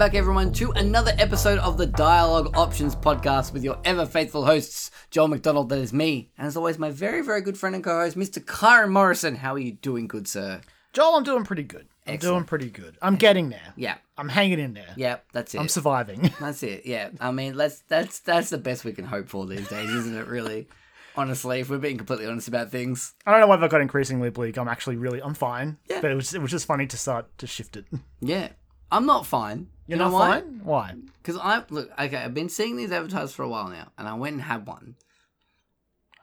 back, everyone, to another episode of the Dialogue Options podcast with your ever faithful hosts, Joel McDonald, that is me, and as always, my very, very good friend and co host, Mr. Kyran Morrison. How are you doing, good sir? Joel, I'm doing pretty good. I'm Excellent. doing pretty good. I'm getting there. Yeah, I'm hanging in there. yeah, that's it. I'm surviving. That's it. Yeah, I mean, that's that's that's the best we can hope for these days, isn't it? Really, honestly, if we're being completely honest about things. I don't know why I got increasingly bleak. I'm actually really, I'm fine. Yeah. But it was, it was just funny to start to shift it. Yeah, I'm not fine. You're you know not why? fine? Why? Because I look okay. I've been seeing these advertised for a while now, and I went and had one.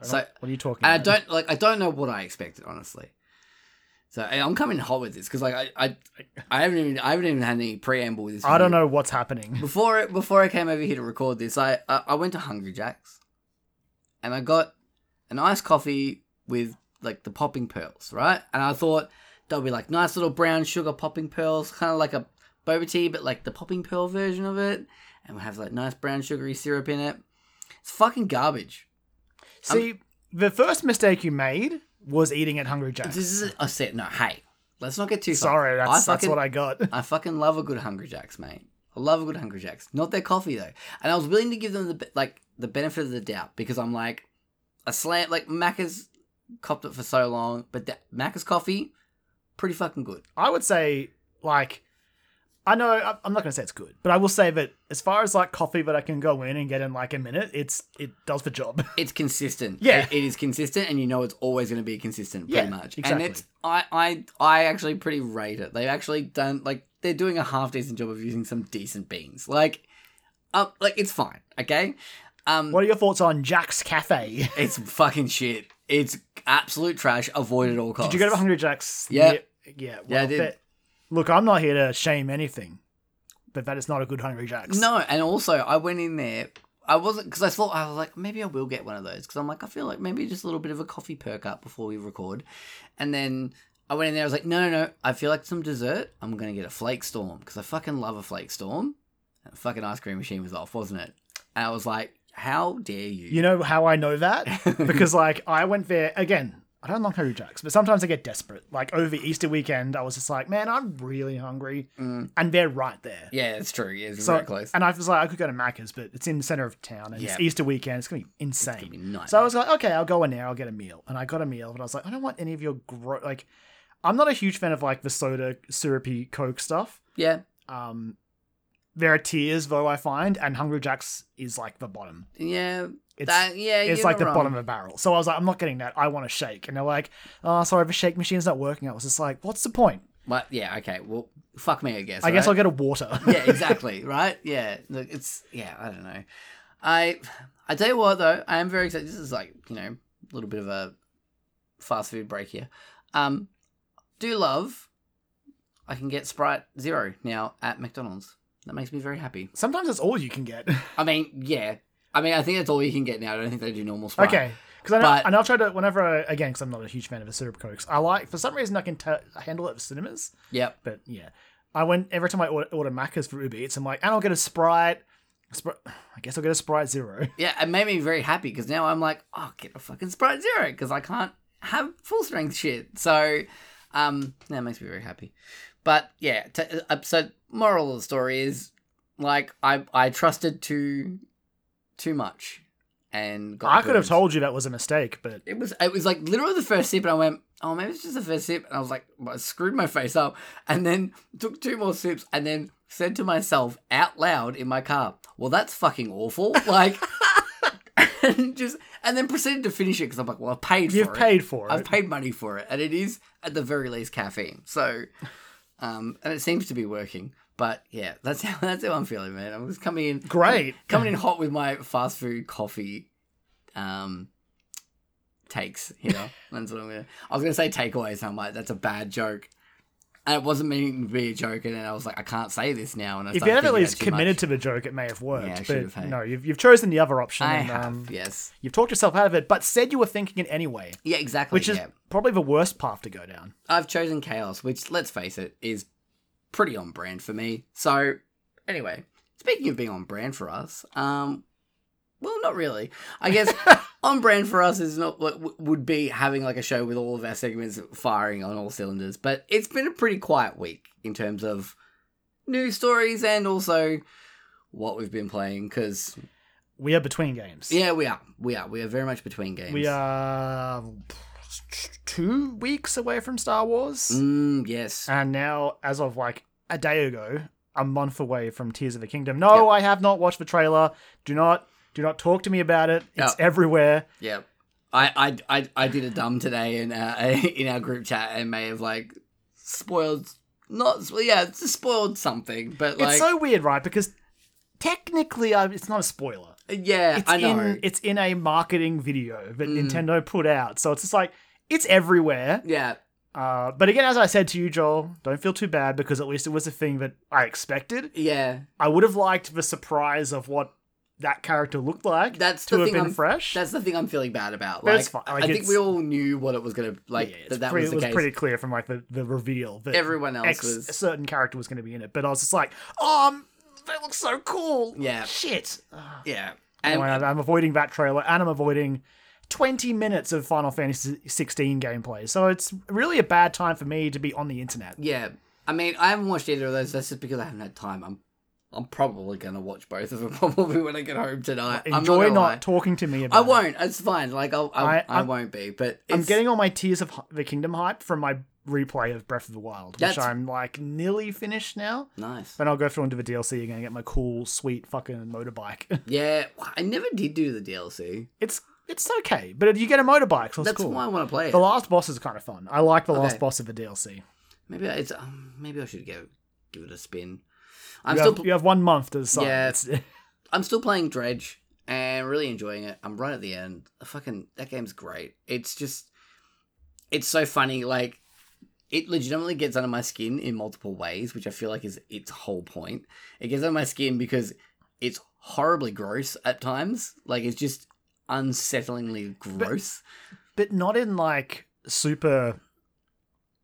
So What are you talking and I about? don't like. I don't know what I expected, honestly. So I'm coming hot with this because like I, I I haven't even I haven't even had any preamble with this. I don't know what's happening. Before it, before I came over here to record this, I, I I went to Hungry Jack's, and I got an iced coffee with like the popping pearls, right? And I thought they'll be like nice little brown sugar popping pearls, kind of like a boba tea, but like the popping pearl version of it, and we'll have like nice brown sugary syrup in it. It's fucking garbage. See, the first mistake you made was eating at Hungry Jack's. This is I said no. Hey, let's not get too far. Sorry, that's, I that's fucking- what I got. I fucking love a good Hungry Jacks, mate. I love a good Hungry Jacks. Not their coffee though, and I was willing to give them the like the benefit of the doubt because I'm like a slam like Macca's copped it for so long, but the, Macca's coffee pretty fucking good. I would say, like, I know I'm not going to say it's good, but I will say that as far as like coffee that I can go in and get in like a minute, it's it does the job. It's consistent. Yeah. It- it is consistent, and you know it's always going to be consistent, pretty Yeah, much. Exactly. And it's I I I actually pretty rate it. They've actually done like they're doing a half decent job of using some decent beans. Like, um, like it's fine. Okay. Um, what are your thoughts on Jack's Cafe? It's fucking shit. It's absolute trash. Avoid at all costs. Did you go to Hungry Jack's? Yeah. Yeah. Yeah, Yeah, I well, did. Look, I'm not here to shame anything, but that is not a good Hungry Jack's. No, and also I went in there. I wasn't because I thought I was like maybe I will get one of those because I'm like I feel like maybe just a little bit of a coffee perk up before we record, and then I went in there. I was like no no no. I feel like some dessert. I'm gonna get a flake storm because I fucking love a flake storm. And the fucking ice cream machine was off, wasn't it? And I was like, how dare you? You know how I know that? because like I went there again. I don't like Hungry Jack's, but sometimes I get desperate. Like over Easter weekend, I was just like, man, I'm really hungry, Mm. and they're right there. yeah, it's true. Yeah, it's So, very close. and I was like, I could go to Macca's, but it's in the center of town, and Yeah. it's Easter weekend. It's gonna be It's insane. gonna be. So I was like, okay, I'll go in there. I'll get a meal, and I got a meal, but I was like, I don't want any of your gro- like. I'm not a huge fan of like the soda syrupy Coke stuff. yeah, Um, there are tiers though I find, and Hungry Jack's is like the bottom. yeah. It's that, yeah, it's like the wrong. bottom of the barrel. So I was like, I'm not getting that. I want a shake, and they're like, oh, sorry, the shake machine's not working. I was just like, what's the point? But yeah, okay. Well, fuck me, I guess. I guess? I'll get a water. yeah, exactly. Right? Yeah. Look, it's yeah. I don't know. I I tell you what though, I am very excited. This is like you know a little bit of a fast food break here. Um, do love. I can get Sprite Zero now at McDonald's. That makes me very happy. Sometimes that's all you can get. I mean, yeah. I mean, I think that's all you can get now. I don't think they do normal Sprite. okay. Because I know, But- and I'll try to whenever I, again because I'm not a huge fan of the syrup cokes. I like for some reason I can t- handle it at cinemas, Yep. but yeah, I went every time I order, order Macca's for Uber Eats. I'm like, and I'll get a Sprite. Sprite. I guess I'll get a Sprite Zero. Yeah, it made me very happy because now I'm like, oh, get a fucking Sprite Zero because I can't have full strength shit. So, um, that makes me very happy. But yeah, t- uh, so moral of the story is like I I trusted too too much and got I could have told you that was a mistake, but it was it was like literally the first sip and I went oh maybe it's just the first sip. And I was like well, I screwed my face up. And then took two more sips and then said to myself out loud in my car well that's fucking awful. Like and just and then proceeded to finish it because I'm like well I paid for it. you've it paid for it. I've paid money for it and it is at the very least caffeine. So um and it seems to be working but yeah that's how that's how I'm feeling man I was coming in Great. coming in hot with my fast food coffee um takes you know that's what i'm gonna i was gonna say takeaways and i'm like that's a bad joke and it wasn't meaning to be a joke and then i was like i can't say this now and I If you had at least about it too committed much. to the joke, it may have worked. Yeah, but hey. no, you've, you've chosen the other option. i and, have um, yes You've talked yourself out of it, but said you were thinking it anyway, yeah exactly which is yeah. probably the worst path to go down. i've chosen chaos which let's face it is pretty on brand for me so anyway speaking of being on brand for us um well not really i guess on brand for us is not what would be having like a show with all of our segments firing on all cylinders. But it's been a pretty quiet week in terms of news stories and also what we've been playing. Because We are between games. yeah, we are, we are, we are very much between games. We are two weeks away from Star Wars. Mm, yes. And now, as of like a day ago, a month away from Tears of the Kingdom. No, I have not watched the trailer. Do not do not talk to me about it. It's Yeah. everywhere. Yeah. I, I, I, I did a dumb today in uh, in our group chat and may have like spoiled not yeah just spoiled something but like it's so weird, right? Because technically, uh, it's not a spoiler. yeah It's I know in it's in a marketing video that Mm. Nintendo put out, so it's just like it's everywhere. yeah Uh, but again, as I said to you, Joel, don't feel too bad because at least it was a thing that I expected. yeah I would have liked the surprise of what that character looked like That's to the have thing been I'm- fresh. that's the thing I'm feeling bad about like, it's fine. I think we all knew what it was gonna like Yeah, that that pretty, was the it was case pretty clear from like the, the reveal that everyone else X, was a certain character was going to be in it. But I was just like, oh, um, that looks so cool. Yeah. Shit. yeah and Anyway, I'm avoiding that trailer and I'm avoiding 20 minutes of Final Fantasy 16 gameplay. So it's really a bad time for me to be on the internet. yeah I mean I haven't watched either of those that's just because I haven't had time I'm I'm probably gonna watch both of them probably when I get home tonight I'm Enjoy not, not, talking to me about I it. won't. It's fine. Like I'll, I'll I, I won't be. But I'm getting all my Tears of the Kingdom hype from my replay of Breath of the Wild, which I'm like nearly finished now. nice. Then I'll go through into the DLC again and get my cool, sweet fucking motorbike. Yeah, I never did do the DLC. it's it's okay, but you get a motorbike, so it's That's cool. why I want to play it. The last boss is kind of fun. I like the last boss of the DLC. Maybe I- it's um, maybe I should go give it a spin. I'm You still have, pl- you have one month to decide. Yeah. It's- I'm still playing Dredge and really enjoying it. I'm right at the end. Fucking that game's great. It's just it's so funny. Like it legitimately gets under my skin in multiple ways, which I feel like is its whole point. It gets under my skin because it's horribly gross at times. Like it's just unsettlingly gross. but not in like super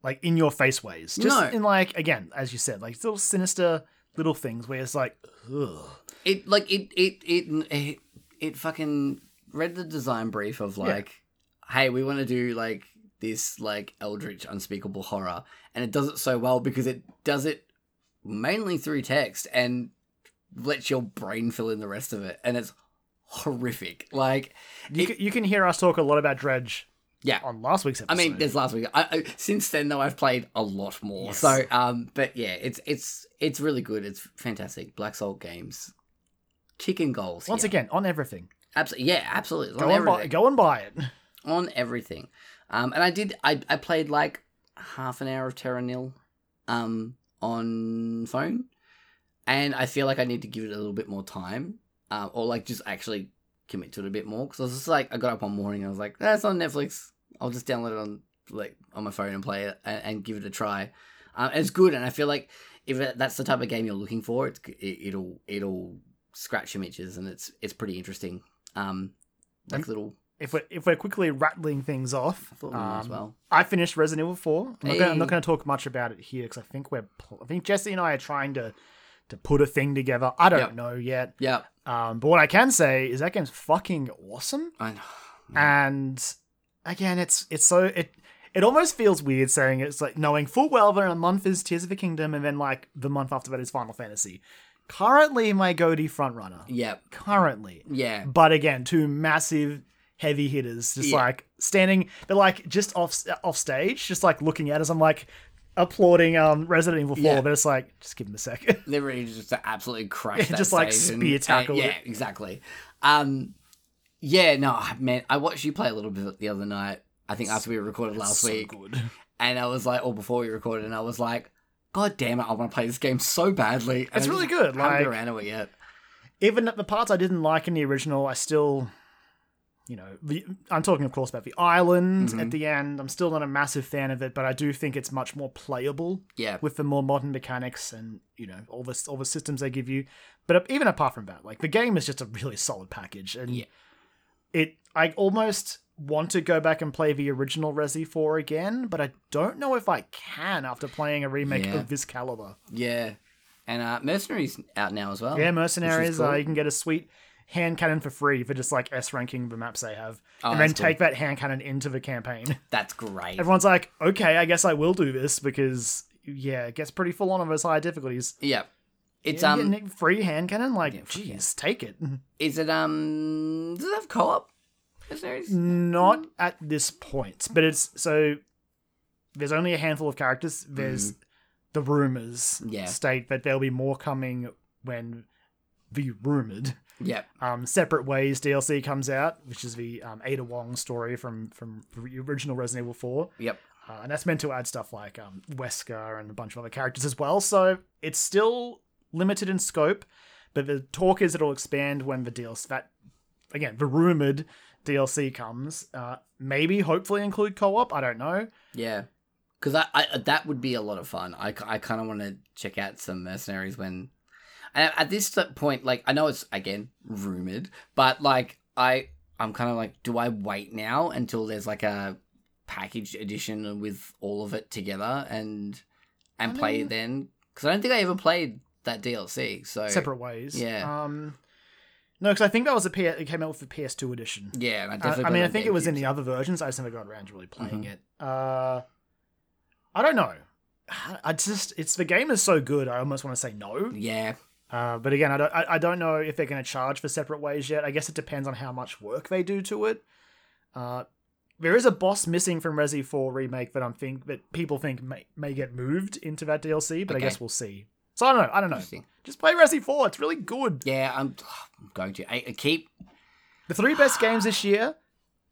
like in your face ways. Just No. in like again, as you said, like little sinister little things where it's like, ugh. It like it it it it, it fucking read the design brief of like, hey, we want to do like this like eldritch unspeakable horror, and it does it so well because it does it mainly through text and lets your brain fill in the rest of it, and it's horrific. Like, You, It- can, you can hear us talk a lot about Dredge yeah. on last week's episode. I mean, there's last week. I, I, since then, though, I've played a lot more. Yes. So, um, but yeah, it's it's it's really good. It's fantastic. Black Salt Games, kicking goals. once here. again on everything. Absolutely, yeah, absolutely. Go on and buy, go and buy it. On everything. Um, and I did. I I played like half an hour of Terra Nil, um, on phone, and I feel like I need to give it a little bit more time, uh, or like just actually commit to it a bit more. Because I was just like, I got up one morning and I was like, that's on Netflix. I'll just download it on like on my phone and play it and, and give it a try. Um, it's good, and I feel like if that's the type of game you're looking for, it's it, it'll it'll scratch itches, and it's it's pretty interesting. Um, like little If we're if we're quickly rattling things off, I thought we might as um, well. I finished Resident Evil Four. I'm not, gonna, not Hey. going to talk much about it here because I think we're I think Jesse and I are trying to to put a thing together. I don't Yep. know yet. Yeah, Um, but what I can say is that game's fucking awesome. I know. And again, it's it's so it it almost feels weird saying it's like knowing full well that in a month is Tears of the Kingdom and then like the month after that is Final Fantasy. Currently, my Goaty frontrunner. Yeah, Currently, yeah, but again, two massive heavy hitters just Yeah. like standing. They're like just off off stage, just like looking at us. I'm like applauding um Resident Evil Four, Yeah. but it's like just give them a second. they're ready just to absolutely crush Yeah, that just, like, stage and- spear and- tackle yeah, it. exactly. Um, yeah, no, man, I watched you play a little bit the other night. I think after we recorded last So week, good. and I was like, or before we recorded, and I was like, God damn it, I want to play this game so badly. And It's I really just I haven't like- got around to it yet. even the parts I didn't like in the original, I still, you know, the, I'm talking, of course, about the island Mhm. at the end. I'm still not a massive fan of it, but I do think it's much more playable Yeah, with the more modern mechanics and you know all the all the systems they give you. But even apart from that, like the game is just a really solid package, and Yeah. it I almost want to go back and play the original Resi 4 again, but I don't know if I can after playing a remake Yeah. of this caliber. yeah, and uh, Mercenaries out now as well. Yeah, Mercenaries, cool. uh, you can get a sweet hand cannon for free for just like S ranking the maps they have, Oh, and then cool. take that hand cannon into the campaign. That's great. Everyone's like, okay, I guess I will do this because yeah, it gets pretty full on on those high difficulties. yeah. It's Yeah, um free hand cannon, like, Yeah, jeez, take it. is it um does it have co-op? Is there Not at this point, but it's so. There's only a handful of characters. There's the rumors Mm. Yeah. state that there'll be more coming when the rumored Yep. um, separate ways DLC comes out, which is the um, Ada Wong story from from the original Resident Evil Four. Yep. Uh, and that's meant to add stuff like um, Wesker and a bunch of other characters as well. So it's still limited in scope, but the talk is it'll expand when the DLC that again the rumored DLC comes. Uh, maybe hopefully include co-op. I don't know. Yeah. Because I, I that would be a lot of fun. I, I kind of want to check out some mercenaries when. And at this point, like I know it's again rumored, but like I I'm kind of like, do I wait now until there's like a packaged edition with all of it together and and I play mean- it then? Because I don't think I ever played that DLC. So Separate ways. yeah. Um. No, because I think that was a P- it came out with the PS2 edition. Yeah, I Uh. I mean, I think it was in the other versions. I just never got around to really playing Mhm. it. Uh, I don't know. I just it's the game is so good. I almost want to say no. Yeah, Uh, but again, I don't. I, I don't know if they're going to charge for separate ways yet. I guess it depends on how much work they do to it. Uh, there is a boss missing from Resi 4 remake that I'm think that people think may, may get moved into that DLC, but Okay. I guess we'll see. So I don't know. I don't know. Just play Resi 4. It's really good. Yeah, I'm, I'm going to. I, I keep. The three best games this year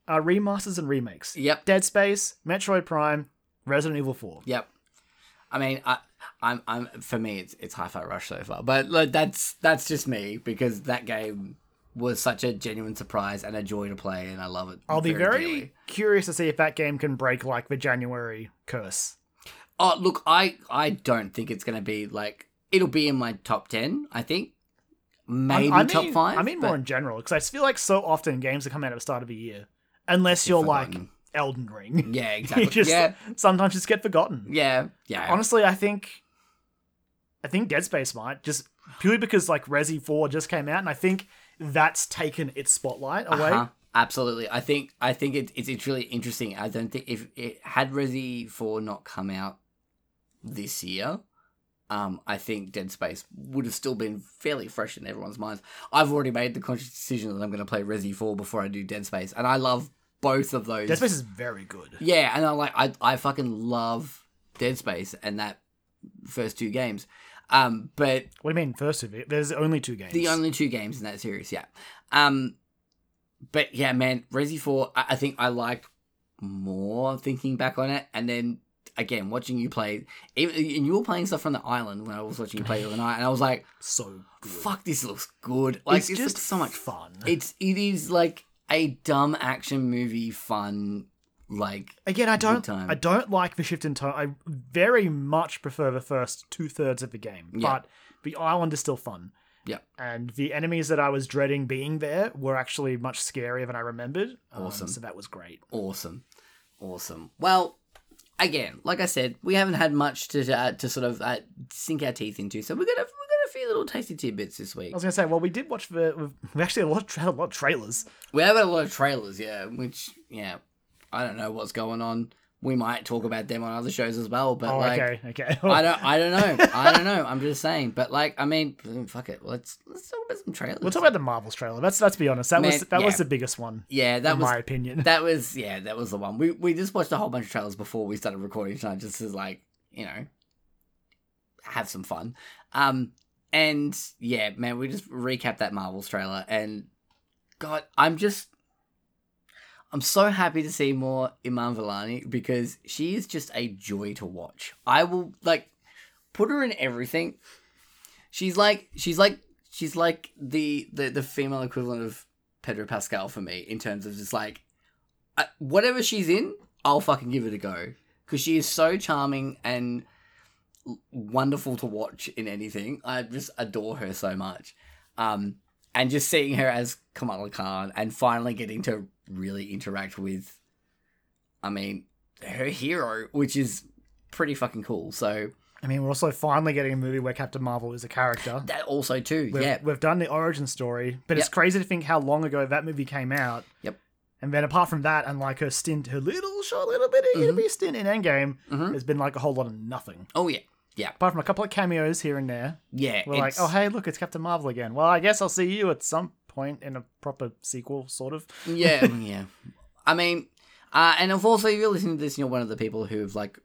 are remasters and remakes. Yep. Dead Space, Metroid Prime, Resident Evil 4. Yep. I mean, I, I'm, I'm. For me, it's it's Hi-Fi Rush so far, but like, that's that's just me because that game was such a genuine surprise and a joy to play, and I love it. I'll be very dearly. curious to see if that game can break like the January curse. Oh, look, I I don't think it's gonna be like it'll be in my top ten. I think maybe I, I top mean, five. I mean but more in general because I feel like so often games that come out at the start of the year, unless you're like. Elden Ring, yeah, you exactly. just yeah, sometimes just get forgotten. yeah, yeah. Honestly, I think I think Dead Space might just purely because like Resi Four just came out, and I think that's taken its spotlight away. Uh-huh. Absolutely. I think I think it, it's it's really interesting. I don't think if it had Resi Four not come out this year, um, I think Dead Space would have still been fairly fresh in everyone's minds. I've already made the conscious decision that I'm going to play Resi Four before I do Dead Space, and I love both of those. Dead Space is very good. Yeah, and I like I I fucking love Dead Space and that first two games. Um, but What do you mean first of it? There's only two games. the only two games in that series, yeah. Um, but yeah, man, Resi Four, I, I think I liked more thinking back on it, and then again watching you play, even and you were playing stuff from the island when I was watching you play the other night, and I was like, so good. "Fuck, this looks good!" Like it's just so much fun. It's it is like a dumb action movie, fun like Again, I don't. I don't like the shift in tone. I very much prefer the first two thirds of the game, Yeah. but the island is still fun. Yeah. And the enemies that I was dreading being there were actually much scarier than I remembered. Um, Awesome. so that was great. awesome, awesome. Well, again, like I said, we haven't had much to uh, to sort of uh, sink our teeth into, so we're gonna a few little tasty tidbits this week. I was gonna say, well, we did watch the. We actually had a lot, of tra- a lot of trailers. We have had a lot of trailers, yeah, which yeah, I don't know what's going on. We might talk about them on other shows as well, but oh, like. okay, okay. I don't. I don't know. I don't know. I'm just saying. But like, I mean, fuck it. Let's let's talk about some trailers. We'll talk about the Marvels trailer. Let's let's be honest. That was Man, that was the biggest one, yeah, that in was my opinion. that was yeah, that was the one. We we just watched a whole bunch of trailers before we started recording tonight, just to like you know have some fun. Um, and yeah, man, we just recapped that Marvels trailer, and God, I'm just. I'm so happy to see more Iman Vellani because she is just a joy to watch. I will like put her in everything. She's like she's like she's like the the, the female equivalent of Pedro Pascal for me in terms of just like uh, whatever she's in, I'll fucking give it a go because she is so charming and wonderful to watch in anything. I just adore her so much. Um, and just seeing her as Kamala Khan and finally getting to really interact with, I mean, her hero, which is pretty fucking cool. So I mean, we're also finally getting a movie where Captain Marvel is a character. That also too. We've, yeah. we've done the origin story, but it's crazy to think how long ago that movie came out. Yep. And then apart from that, and like her stint, her little short, little bitty Mm-hmm. itty bitty stint in Endgame, there's been like a whole lot of nothing. Oh yeah. Yeah. Apart from a couple of cameos here and there, Yeah. we're like, it's- oh hey, look, it's Captain Marvel again. Well, I guess I'll see you at some point in a proper sequel, sort of. yeah, yeah. I mean, uh, and unfortunately if also you're listening to this, and you're one of the people who've like,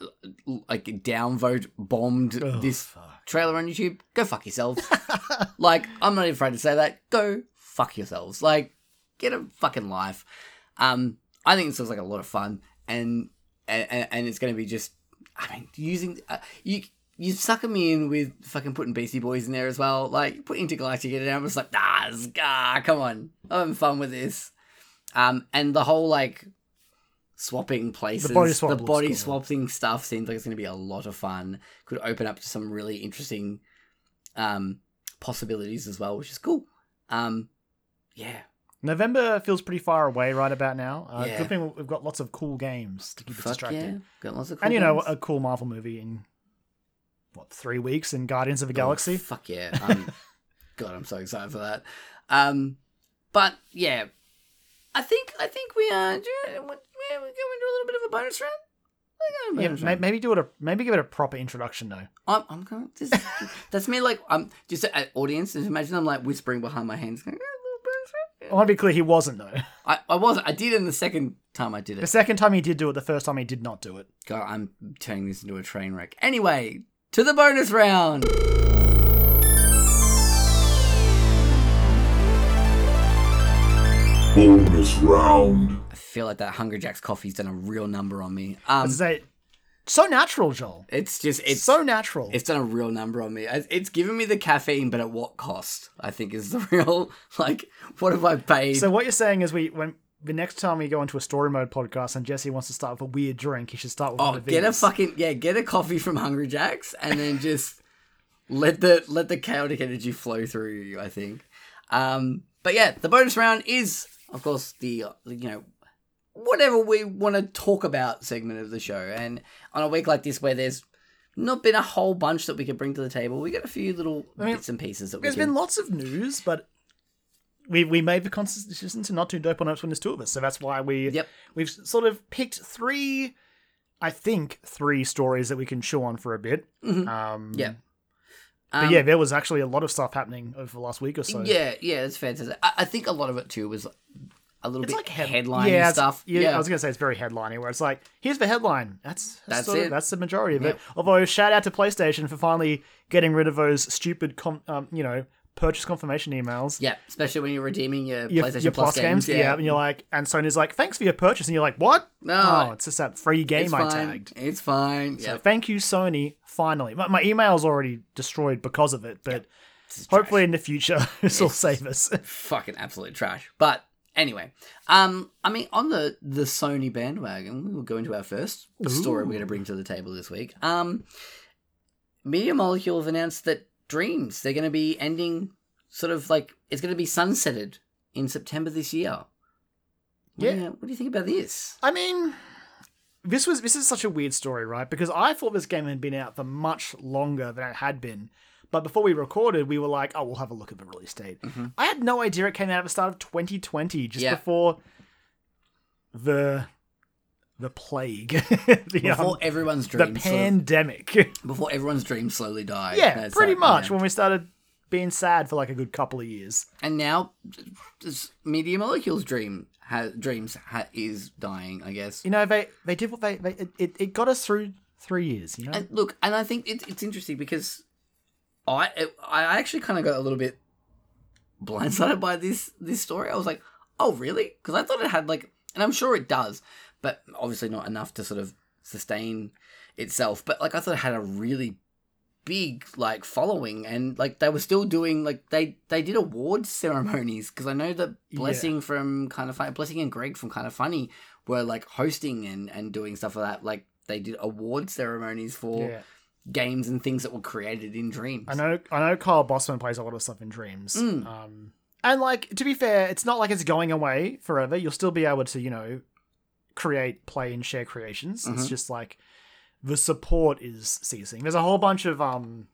l- like downvote bombed Oh, this fuck. trailer on YouTube. Go fuck yourselves. like, I'm not even afraid to say that. Go fuck yourselves. Like, get a fucking life. Um, I think this looks like a lot of fun, and and, and it's going to be just, I mean, using uh, you. You sucking me in with fucking putting Beastie Boys in there as well. Like, put Intergalactic in it, and I'm just like, ah, ah, come on. I'm having fun with this. Um, and the whole, like, swapping places, body swap the body cool. swapping stuff seems like it's going to be a lot of fun. Could open up to some really interesting um, possibilities as well, which is cool. Um, yeah, November feels pretty far away right about now. Uh, Yeah. Good thing we've got lots of cool games to keep us fuck distracted. yeah, got lots of cool and you know, games. a cool Marvel movie in what three weeks in Guardians of the Oh, Galaxy. fuck yeah! Um, God, I'm so excited for that. Um, but yeah, I think I think we are. do you- We're we're going to do a little bit of a bonus round. Yeah, round. maybe do it a maybe give it a proper introduction though. I'm, I'm going. This, that's me. Like I'm just an audience. Just imagine I'm like whispering behind my hands. Going, "Yeah, a little bonus round." I want to be clear, he wasn't though. I, I wasn't. I did it the second time I did it. The second time he did do it, the first time he did not do it. God, I'm turning this into a train wreck. Anyway, to the bonus round. Bonus round. I feel like that Hunger Jacks coffee's done a real number on me. I Um, say, so natural, Joel. it's just it's so natural. it's done a real number on me. It's given me the caffeine, but at what cost? I think is the real like. What have I paid? so what you're saying is we when the next time we go into a story mode podcast and Jesse wants to start with a weird drink, he should start with one oh, of get a fucking yeah, get a coffee from Hungry Jacks, and then just let the let the chaotic energy flow through you. I think. Um, but yeah, the bonus round is, of course, the you know whatever we want to talk about segment of the show. And on a week like this, where there's not been a whole bunch that we could bring to the table, we got a few little mean, bits and pieces that we There's can. been lots of news, but we we made the conscious decision to not do dope on when there's two of us. So that's why we Yep. we've sort of picked three, I think three stories that we can chew on for a bit. Mhm. Um, Yeah. but Um, yeah, there was actually a lot of stuff happening over the last week or so. Yeah, yeah, it's say. I, I think a lot of it too was a little It's bit like head- headline yeah, stuff. Yeah, Yeah, I was gonna say it's very headliney, where it's like, here's the headline. That's that's, That's sort of- it. that's the majority of Yep. it. Although shout out to PlayStation for finally getting rid of those stupid, com- um, you know, purchase confirmation emails. yeah, especially when you're redeeming your, Your, PlayStation your Plus, games. yeah. and you're like, and Sony's like, thanks for your purchase, and you're like, what? No, oh, it's just that free game I fine. tagged. It's fine. So Yeah, thank you, Sony. Finally, my, my email's already destroyed because of it, but hopefully in the future this will save us. fucking absolute trash. But anyway, um, I mean, on the the Sony bandwagon, we will go into our first story we're going to bring to the table this week. Um, Media Molecule have announced that Dreams they're going to be ending, sort of like it's going to be sunsetted in September this year. Yeah. you- what do you think about this? I mean, this was this is such a weird story, right? Because I thought this game had been out for much longer than it had been. But before we recorded, we were like, "Oh, we'll have a look at the release date." I had no idea it came out at the start of 2020, just Yeah. before the the plague, the, Before um, everyone's the dreams, sort of- pandemic. before everyone's dreams slowly died. yeah, pretty like, much when we started being sad for like a good couple of years. And now, Media Molecule's dream ha- dreams ha- is dying. I guess. You know, they they did what they, they it, it, it got us through three years. You know, And look, and I think it's it's interesting because I I actually kind of got a little bit blindsided by this this story. I was like, oh really? Because I thought it had like, and I'm sure it does, but obviously not enough to sort of sustain itself. But like, I thought it had a really big like following and like they were still doing like they they did awards ceremonies because i know that blessing from Kinda Funny blessing and greg from Kinda Funny were like hosting and and doing stuff like that like they did award ceremonies for yeah. Games and things that were created in dreams I know I know Kyle Bosman plays a lot of stuff in Dreams. Mm. Um and like to be fair, it's not like it's going away forever. You'll still be able to, you know, create, play and share creations. It's Mhm. just like the support is ceasing. There's a whole bunch of um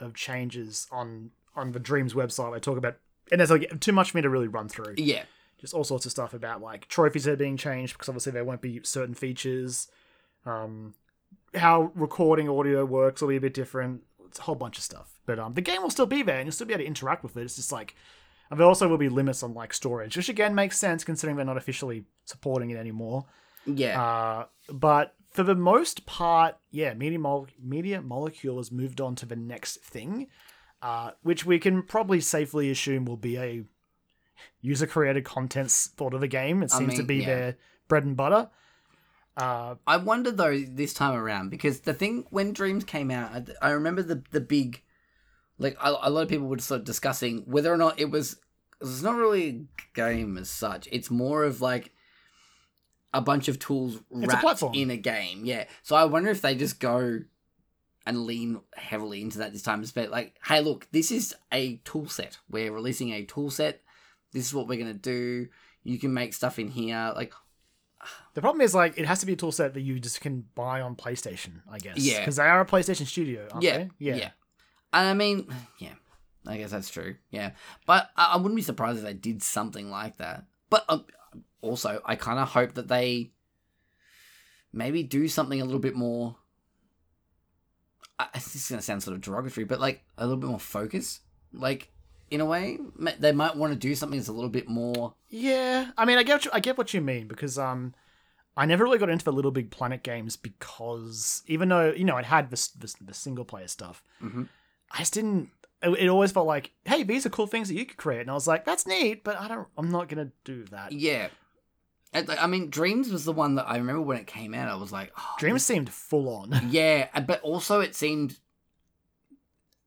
of changes on on the Dreams website. I talk about, and there's like too much for me to really run through. Yeah. Just all sorts of stuff about like trophies that are being changed because obviously there won't be certain features. Um, how recording audio works will be a bit different. It's a whole bunch of stuff, but um, the game will still be there and you'll still be able to interact with it. It's just like, and there also will be limits on like storage, which again makes sense considering they're not officially supporting it anymore. Yeah. Uh, but for the most part, yeah, Media, Mole- Media Molecule has moved on to the next thing, uh, which we can probably safely assume will be a user created content sort of a game. It I seems to be yeah. their bread and butter. Uh, I wonder though this time around because the thing when Dreams came out, I, I remember the the big, like a, a lot of people were sort of discussing whether or not it was. It's not really a game as such. It's more of like a bunch of tools It's a wrapped in a game. Yeah. So I wonder if they just go and lean heavily into that this time. It's about like, hey, look, this is a tool set. We're releasing a tool set. This is what we're gonna do. You can make stuff in here. Like, the problem is like it has to be a tool set that you just can buy on PlayStation, I guess. Yeah. because they are a PlayStation studio, aren't yeah, they? yeah, Yeah. And I mean, yeah, I guess that's true. Yeah, but I, I wouldn't be surprised if they did something like that. But uh, also, I kind of hope that they maybe do something a little bit more. I, this is gonna sound sort of derogatory, but like a little bit more focus. Like in a way, they might want to do something that's a little bit more. Yeah, I mean, I get what you, I get what you mean because um, I never really got into the Little Big Planet games because even though you know it had the the, the single player stuff, Mhm. I just didn't. It, it always felt like, hey, these are cool things that you could create, and I was like, that's neat, but I don't. I'm not gonna do that. Yeah. I mean, Dreams was the one that I remember when it came out. I was like, oh, Dreams seemed full on. Yeah, but also it seemed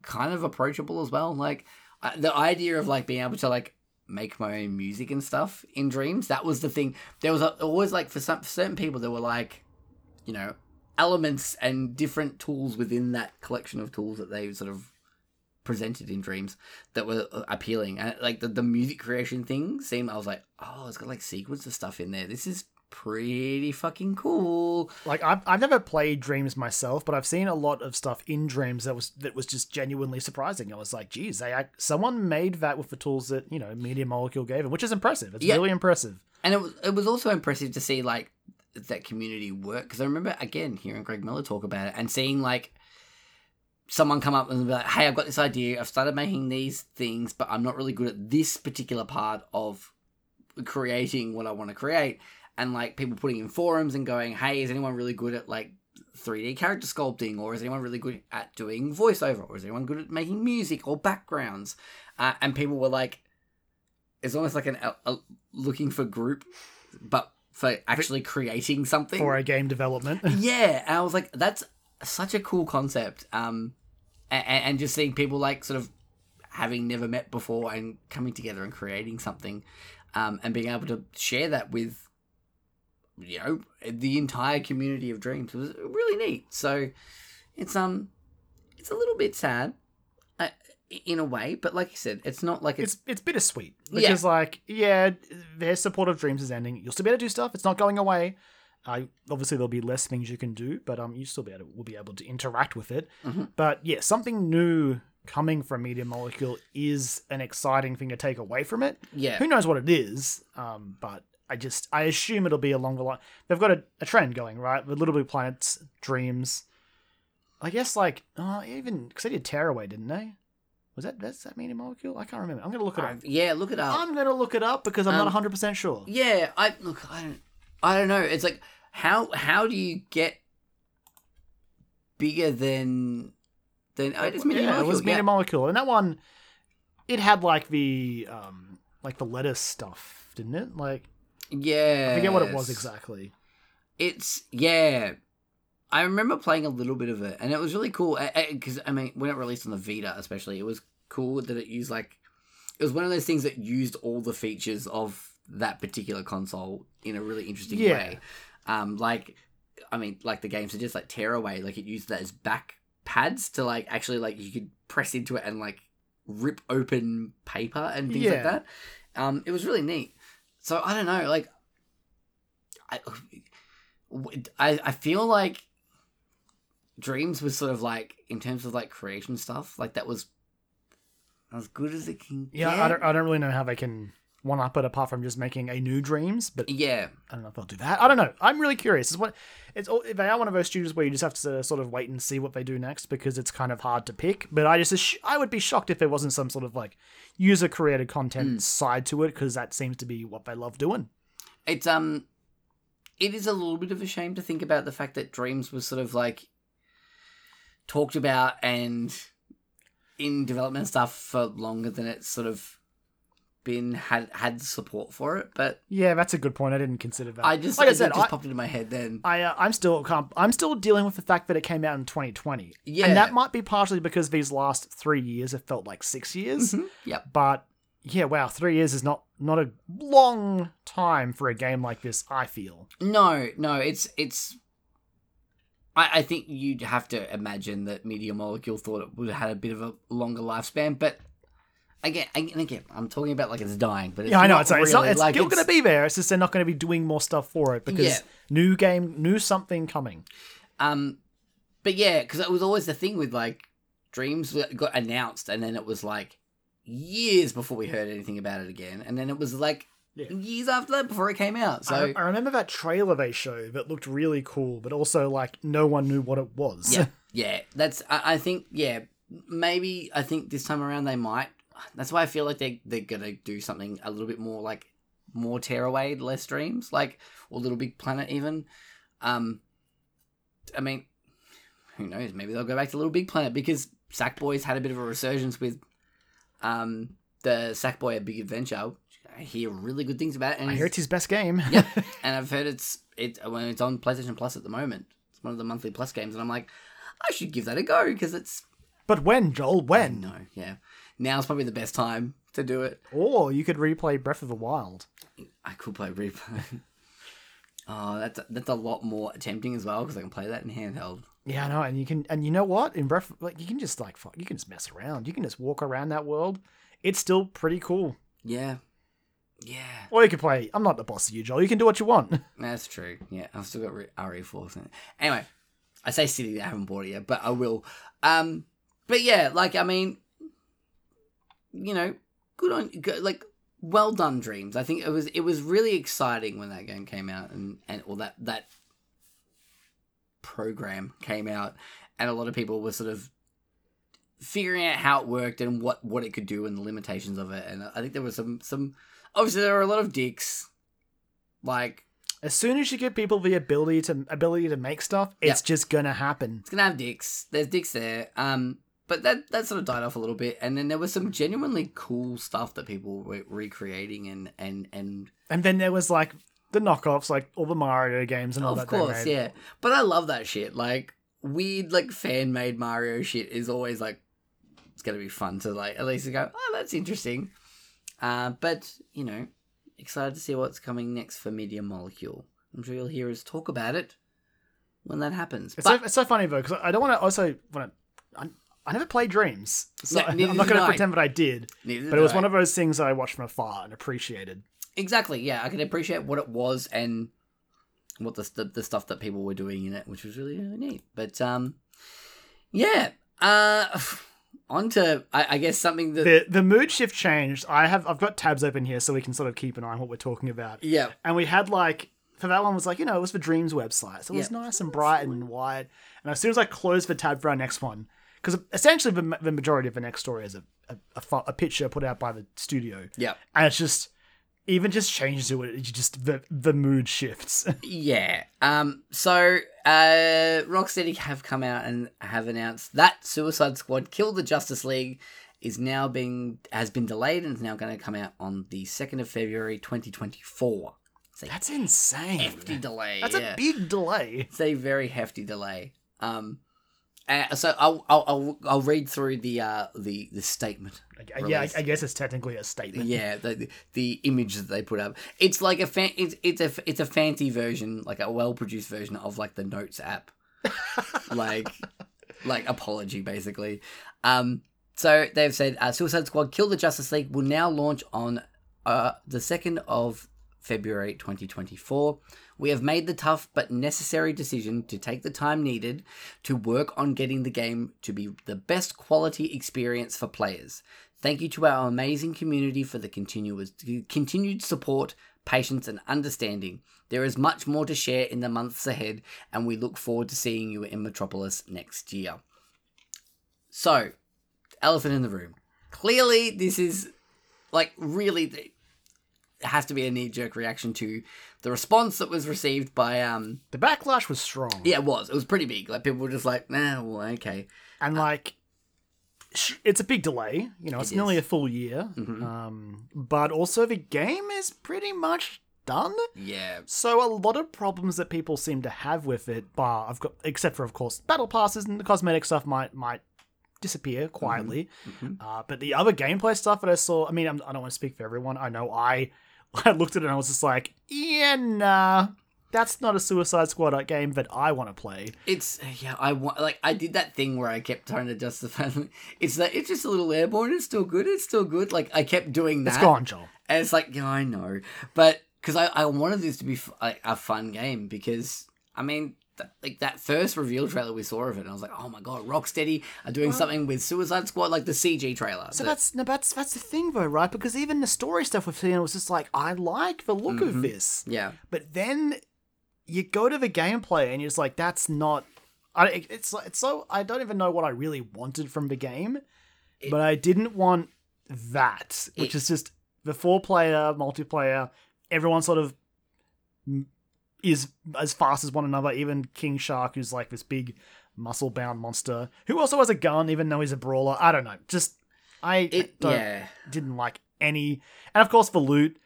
kind of approachable as well. Like uh, the idea of like being able to like make my own music and stuff in dreams. That was the thing. There was always like for some for certain people there were like, you know, elements and different tools within that collection of tools that they sort of presented in dreams that were uh, appealing and like the, the music creation thing seemed i was like oh it's got like sequence of stuff in there this is pretty fucking cool like I've, I've never played Dreams myself, but I've seen a lot of stuff in Dreams that was that was just genuinely surprising. I was like, geez, they someone made that with the tools that you know Media Molecule gave them, which is impressive. It's Yeah. really impressive. and it was it was also impressive to see like that community work because I remember again hearing Greg Miller talk about it and seeing like someone come up and be like, "Hey, I've got this idea. I've started making these things, but I'm not really good at this particular part of creating what I want to create." And like people putting in forums and going, "Hey, is anyone really good at like 3D character sculpting, or is anyone really good at doing voiceover, or is anyone good at making music or backgrounds?" Uh, and people were like, "It's almost like an a, a looking for group, but for actually creating something." for a game development. yeah, and I was like, "That's such a cool concept." Um, and, and just seeing people like sort of having never met before and coming together and creating something, um, and being able to share that with you know the entire community of dreams was really neat. So it's um it's a little bit sad uh, in a way, but like you said, it's not like it's, it's it's bittersweet Yeah. because like yeah, their support of Dreams is ending. You'll still be able to do stuff. It's not going away. Uh, obviously, there'll be less things you can do, but um, you still be able to, will be able to interact with it. Mhm. But yeah, something new coming from Media Molecule is an exciting thing to take away from it. yeah Who knows what it is? Um, but I just I assume it'll be along the line. They've got a, a trend going right with Little Big Planets, Dreams. I guess like oh, even because they did Tearaway, didn't they? Was that that's that Media Molecule? I can't remember. I'm gonna look it up. yeah. Look it up. I'm gonna look it up because I'm not Um, 100 percent sure. Yeah, I look. I don't. I don't know. It's like how how do you get bigger than than? Oh, it's Media yeah, it Molecule, was Media yeah. Molecule, and that one, it had like the um like the lettuce stuff, didn't it? Like Yeah, I forget what it was exactly. It's yeah. I remember playing a little bit of it, and it was really cool. Because I mean, when it released on the Vita, especially, it was cool that it used like it was one of those things that used all the features of that particular console in a really interesting Yeah. way. Um, like I mean, like the game suggests, like Tearaway, like it used that as back pads to like actually like you could press into it and like rip open paper and things like that. Um, it was really neat. So I don't know, like I, I, I feel like Dreams was sort of like in terms of like creation stuff, like that was as good as it can. Yeah, get. I don't, I don't really know how they can one up it apart from just making a new Dreams, but Yeah, I don't know if they'll do that. I don't know. I'm really curious. It's what it's. all- They are one of those studios where you just have to sort of wait and see what they do next because it's kind of hard to pick. But I just I would be shocked if there wasn't some sort of like user created content side to it because that seems to be what they love doing. it's um, it is a little bit of a shame to think about the fact that Dreams was sort of like talked about and in development stuff for longer than it's sort of been had had support for it. But Yeah, that's a good point. I didn't consider that. I just like I it said, just I, popped into my head then. I uh, I'm still I'm still dealing with the fact that it came out in 2020. Yeah. and that might be partially because these last three years have felt like six years. Mhm, Yep. But yeah, wow, three years is not not a long time for a game like this. I feel. No, no, it's it's. I, I think you'd have to imagine that Media Molecule thought it would have had a bit of a longer lifespan, but again, and again, I'm talking about like it's dying, but it's Yeah, I know. not It's, it's, not, really, it's like, still going to be there. It's just they're not going to be doing more stuff for it because Yeah. new game, new something coming. Um, but yeah, because it was always the thing with like Dreams got announced, and then it was like years before we heard anything about it again, and then it was like Yeah. years after that before it came out. So I, I remember that trailer they showed that looked really cool, but also like no one knew what it was. Yeah, yeah. That's I, I think yeah. Maybe I think this time around they might. That's why I feel like they they're gonna do something a little bit more like more tearaway, less dreams, like or Little Big Planet even. Um, I mean, who knows? Maybe they'll go back to Little Big Planet because Sackboy's had a bit of a resurgence with um the Sackboy A Big Adventure. I hear really good things about it, and I hear it's his best game. yeah, and I've heard it's it when it's on PlayStation Plus at the moment. It's one of the monthly Plus games, and I'm like, I should give that a go because it's but when, Joel? When? no, yeah. Now's probably the best time to do it. Or you could replay Breath of the Wild. I could play replay. oh, that's that's a lot more tempting as well because I can play that in handheld. Yeah, I know, and you can, and you know what? In Breath, like you can just like fuck, you can just mess around. You can just walk around that world. It's still pretty cool. Yeah, yeah, Or you can play. I'm not the boss of you, Joel. You can do what you want. that's true. Yeah, I've still got re- RE4. in it. Anyway, I say City, I haven't bought it yet, but I will. Um, but yeah, like I mean, you know, good on good, like well done, Dreams. I think it was it was really exciting when that game came out and and or that that program came out, and a lot of people were sort of figuring out how it worked and what what it could do and the limitations of it. And I think there was some some obviously there were a lot of dicks, like As soon as you give people the ability to ability to make stuff, it's just gonna happen. it's gonna have dicks. There's dicks there. Um, but that that sort of died off a little bit, and then there was some genuinely cool stuff that people were recreating and and and And then there was like the knockoffs, like all the Mario games and all of that. of course, yeah. But I love that shit. Like weird, like fan made Mario shit is always like it's gonna be fun to like at least go. Oh, that's interesting. Uh, but you know, excited to see what's coming next for Media Molecule. I'm sure you'll hear us talk about it when that happens. It's, but so, it's so funny though because I don't want to also want to. I, never played Dreams, so No, I'm not going to pretend that I did. neither But it was I. one of those things that I watched from afar and appreciated. Exactly. Yeah, I can appreciate what it was and what the the, the stuff that people were doing in it, which was really, really neat. But um, yeah. Uh, on to I, I guess something that The the mood shift changed. I have I've got tabs open here so we can sort of keep an eye on what we're talking about. yeah And we had like for that one was like you know it was the Dreams website, so it was nice and bright and wide. And as soon as I closed the tab for our next one, because essentially the, the majority of the next story is a a, a a picture put out by the studio, yeah and it's just even just changes to it. It just the the mood shifts. yeah. Um, so uh, Rocksteady have come out and have announced that Suicide Squad: Kill the Justice League is now being has been delayed and is now going to come out on the second of February, twenty twenty four. That's insane. hefty delay. That's yeah. a big delay. It's a very hefty delay. Um, uh, so I'll, I'll I'll I'll read through the uh the the statement. I- yeah, I, I guess it's technically a statement. Yeah, the, the image that they put up. It's like a fan. It's it's a it's a fancy version, like a well produced version of like the Notes app, like like apology basically. Um, so they've said uh, Suicide Squad: Kill the Justice League will now launch on uh the second of February 2024. We have made the tough but necessary decision to take the time needed to work on getting the game to be the best quality experience for players. Thank you to our amazing community for the continuous continued support, patience, and understanding. There is much more to share in the months ahead, and we look forward to seeing you in Metropolis next year. So, elephant in the room. Clearly, this is like really has to be a knee jerk reaction to the response that was received by um The backlash was strong. yeah it was it was pretty big like people were just like nah well okay And like, it's a big delay. You know, it's It nearly a full year. Mhm. Um, but also the game is pretty much done. yeah So a lot of problems that people seem to have with it, bar I've got, except for of course battle passes and the cosmetic stuff might might disappear quietly. Mhm. Uh, but the other gameplay stuff that I saw, I mean, I'm, I don't want to speak for everyone. I know I, I looked at it and I was just like, yeah, nah, that's not a Suicide Squad game that I want to play. it's yeah I want like I did that thing where I kept trying to justify it's that it's just a little airborne. It's still good. It's still good. Like I kept doing that. It's gone, Joel. And it's like, yeah, I know, but because I, I wanted this to be f- like a fun game because I mean, like that first reveal trailer we saw of it, and I was like, oh my god, Rocksteady are doing something with Suicide Squad, like the CG trailer. So that- that's no, that's that's the thing though, right? Because even the story stuff we've seen was just like, I like the look of Mhm. this, yeah, but then you go to the gameplay and you're just like, that's not. I, it's it's so I don't even know what I really wanted from the game, It- but I didn't want that, which It- is just the four player multiplayer. Everyone sort of is as fast as one another. Even King Shark, who's like this big muscle bound monster, who also has a gun, even though he's a brawler. I don't know. Just I it yeah, didn't like any, and of course the loot.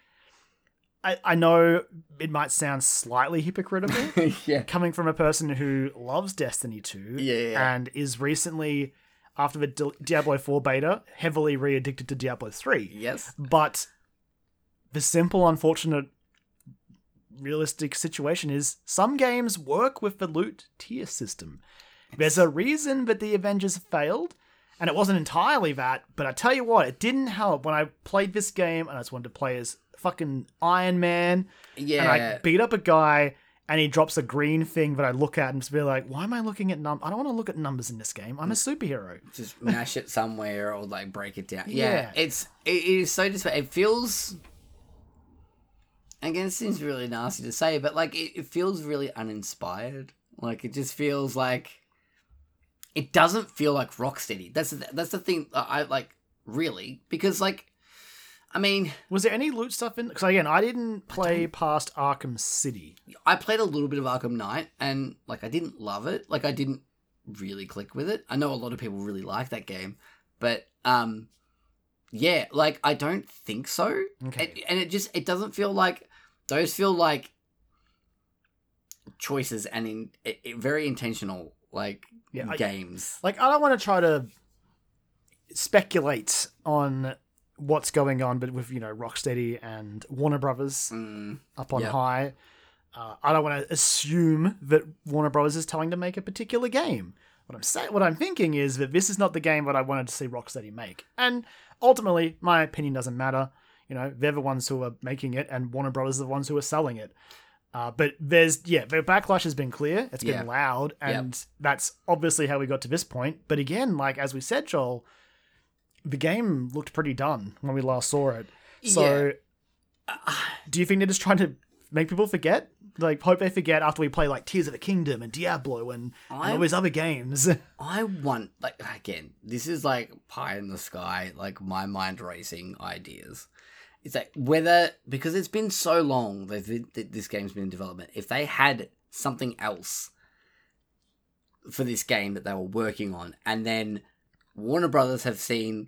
I, I know it might sound slightly hypocritical yeah, coming from a person who loves Destiny 2 Yeah, yeah. and is recently, after the Diablo 4 beta, heavily re addicted to Diablo 3. yes, But the simple, unfortunate, realistic situation is some games work with the loot tier system. There's a reason that the Avengers failed, and it wasn't entirely that, but I tell you what, it didn't help when I played this game and I just wanted to play as fucking Iron Man, Yeah. and. I beat up a guy and he drops a green thing that I look at and just be like, why am I looking at num? I don't want to look at numbers in this game. I'm a mm. superhero. just mash it somewhere or like break it down. Yeah, Yeah. it's it is so dis- It feels. Again, it seems really nasty to say, but like it, it feels really uninspired. Like it just feels like it doesn't feel like Rocksteady. That's the, that's the thing. I I, like really because like I mean Was there any loot stuff in? Because again, I didn't play past Arkham City. I played a little bit of Arkham Knight and like I didn't love it. Like I didn't really click with it. I know a lot of people really like that game, but um yeah, like I don't think so. Okay. It- and it just it doesn't feel like those feel like choices and in it, it- very intentional like Yeah, I- games. Like, I don't want to try to speculate on what's going on, but with you know Rocksteady and Warner Brothers Mm, up on Yeah. high, uh, I don't want to assume that Warner Brothers is telling to make a particular game. What I'm saying, what I'm thinking is that this is not the game that I wanted to see Rocksteady make, and ultimately, my opinion doesn't matter. You know, they're the ones who are making it, and Warner Brothers are the ones who are selling it. Uh, but there's yeah, the backlash has been clear. It's been Yeah. loud, and that's obviously how we got to this point. But again, like as we said, Joel, the game looked pretty done when we last saw it. So, do you think they're just trying to make people forget? Like, hope they forget after we play like Tears of the Kingdom and Diablo and, and all these other games. I want like again, this is like pie in the sky, like my mind racing ideas. It's like whether because it's been so long that that this game's been in development. If they had something else for this game that they were working on, and then Warner Brothers have seen